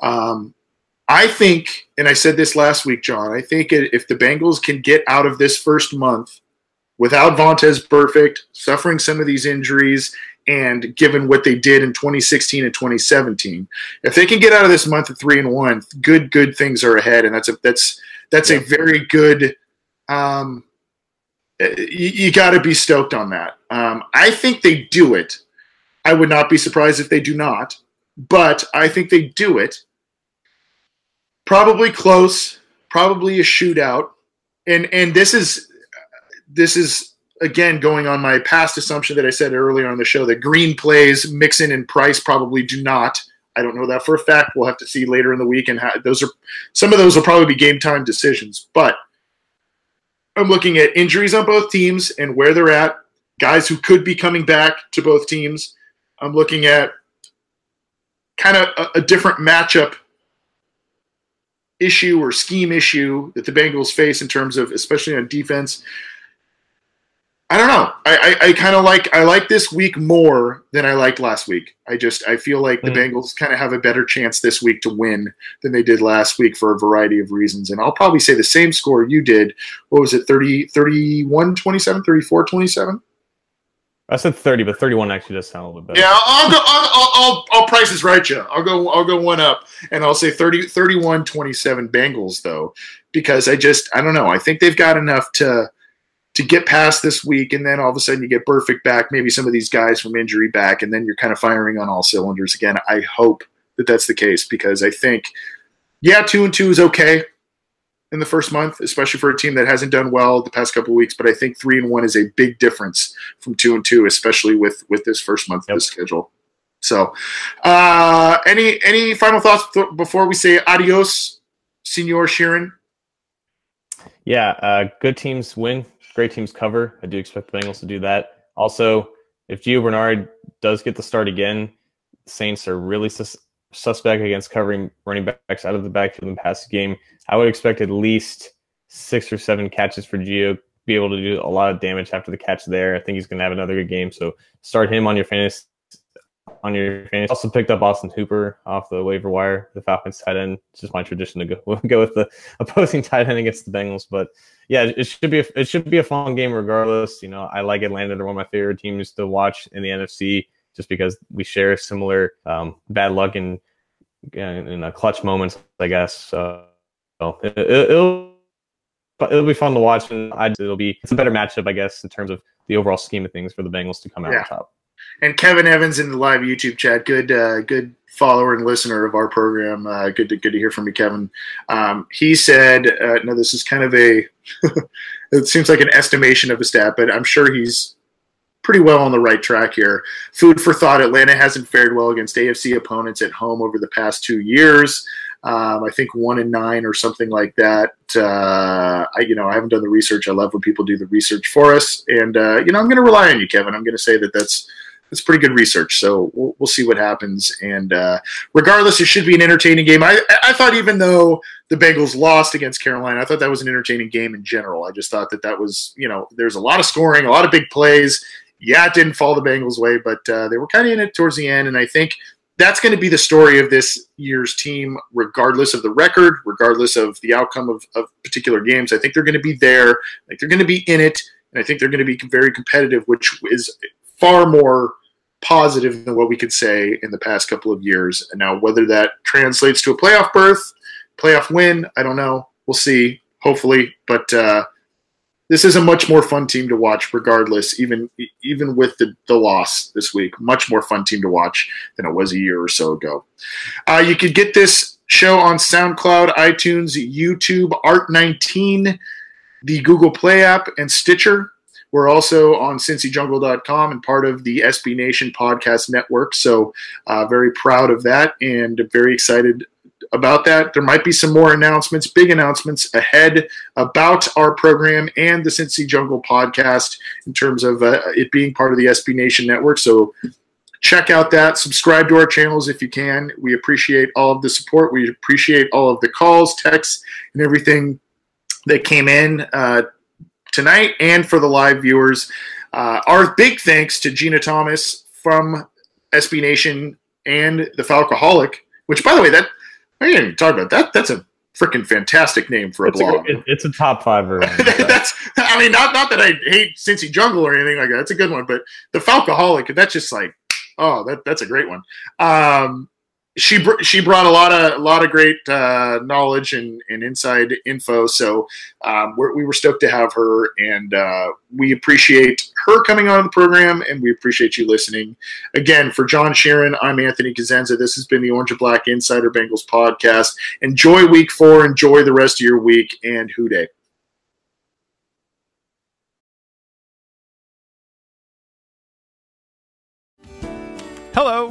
Um, I think, and I said this last week, John. I think if the Bengals can get out of this first month without Vontaze Burfict, suffering some of these injuries, and given what they did in 2016 and 2017, if they can get out of this month of three and one, good good things are ahead, and that's a that's that's yeah. a very good. Um, you, you got to be stoked on that. Um, I think they do it. I would not be surprised if they do not, but I think they do it. Probably close, probably a shootout, and and this is this is again going on my past assumption that I said earlier on the show that Green plays, Mixon and Price probably do not. I don't know that for a fact. We'll have to see later in the week, and how, those are some of those will probably be game time decisions. But I'm looking at injuries on both teams and where they're at, guys who could be coming back to both teams. I'm looking at kind of a, a different matchup issue or scheme issue that the Bengals face in terms of, especially on defense. I don't know. I, I, I kind of like I like this week more than I liked last week. I just I feel like the mm. Bengals kind of have a better chance this week to win than they did last week for a variety of reasons. And I'll probably say the same score you did. What was it? 30 31 27 34 27? I said 30, but 31 actually does sound a little bit better. Yeah, I'll go. I'll, I'll, I'll, I'll price is right, you. I'll go. I'll go one up, and I'll say 30, 31, 27 Bengals though, because I just I don't know. I think they've got enough to to get past this week, and then all of a sudden you get Burfict back, maybe some of these guys from injury back, and then you're kind of firing on all cylinders again. I hope that that's the case because I think, yeah, two and two is okay in the first month, especially for a team that hasn't done well the past couple of weeks. But I think three and one is a big difference from two and two, especially with with this first month yep. of the schedule. So, uh, any any final thoughts th- before we say adios, Senor Sheeran? Yeah, uh, good teams win, great teams cover. I do expect the Bengals to do that. Also, if Gio Bernard does get the start again, Saints are really sus- suspect against covering running backs out of the backfield in the passing game. I would expect at least six or seven catches for Gio. Be able to do a lot of damage after the catch there. I think he's going to have another good game. So start him on your fantasy. On your fantasy. Also picked up Austin Hooper off the waiver wire, the Falcons tight end. It's just my tradition to go [LAUGHS] go with the opposing tight end against the Bengals. But yeah, it should be a, it should be a fun game regardless. You know, I like Atlanta. They're one of my favorite teams to watch in the NFC just because we share similar um, bad luck in in, a clutch moments, I guess. So it, will it'll be fun to watch, and I, it'll be it's a better matchup, I guess, in terms of the overall scheme of things for the Bengals to come out yeah. on top. And Kevin Evans in the live YouTube chat, good uh, good follower and listener of our program. Uh, good to good to hear from you, Kevin. Um, he said, uh, "No, this is kind of a. [LAUGHS] it seems like an estimation of a stat, but I'm sure he's pretty well on the right track here. Food for thought: Atlanta hasn't fared well against AFC opponents at home over the past two years. Um, I think one in nine or something like that. Uh, I, you know, I haven't done the research. I love when people do the research for us, and uh, you know, I'm going to rely on you, Kevin. I'm going to say that that's that's pretty good research. So we'll, we'll see what happens. And uh, regardless, it should be an entertaining game. I, I thought even though the Bengals lost against Carolina, I thought that was an entertaining game in general. I just thought that that was, you know, there's a lot of scoring, a lot of big plays, yeah, it didn't fall the Bengals' way, but uh, they were kind of in it towards the end. And I think that's going to be the story of this year's team, regardless of the record, regardless of the outcome of, of particular games. I think they're going to be there. Like they're going to be in it, and I think they're going to be very competitive, which is far more positive than what we could say in the past couple of years. Now, whether that translates to a playoff berth, playoff win, I don't know. We'll see. Hopefully, but. Uh, this is a much more fun team to watch, regardless, even even with the, the loss this week. Much more fun team to watch than it was a year or so ago. Uh, you could get this show on SoundCloud, iTunes, YouTube, Art19, the Google Play app, and Stitcher. We're also on cincyjungle.com and part of the SB Nation podcast network. So, uh, very proud of that and very excited about that. There might be some more announcements, big announcements ahead about our program and the Cincy Jungle podcast in terms of uh, it being part of the SB Nation network. So check out that. Subscribe to our channels if you can. We appreciate all of the support. We appreciate all of the calls, texts, and everything that came in uh, tonight and for the live viewers. Uh, our big thanks to Jeanna Thomas from SB Nation and the Falcoholic, which, by the way, that I didn't even talk about that. That's a freaking fantastic name for a it's blog. A, it's a top five. [LAUGHS] that's. I mean, not not that I hate Cincy Jungle or anything like that. It's a good one, but the Falcoholic. That's just like, oh, that that's a great one. Um, she br- she brought a lot of a lot of great uh, knowledge and, and inside info. So um, we're, we were stoked to have her, and uh, we appreciate her coming on the program, and we appreciate you listening. Again, for John Sheeran, I'm Anthony Cosenza. This has been the Orange and Black Insider Bengals podcast. Enjoy Week Four. Enjoy the rest of your week, and Who Dey. Hello.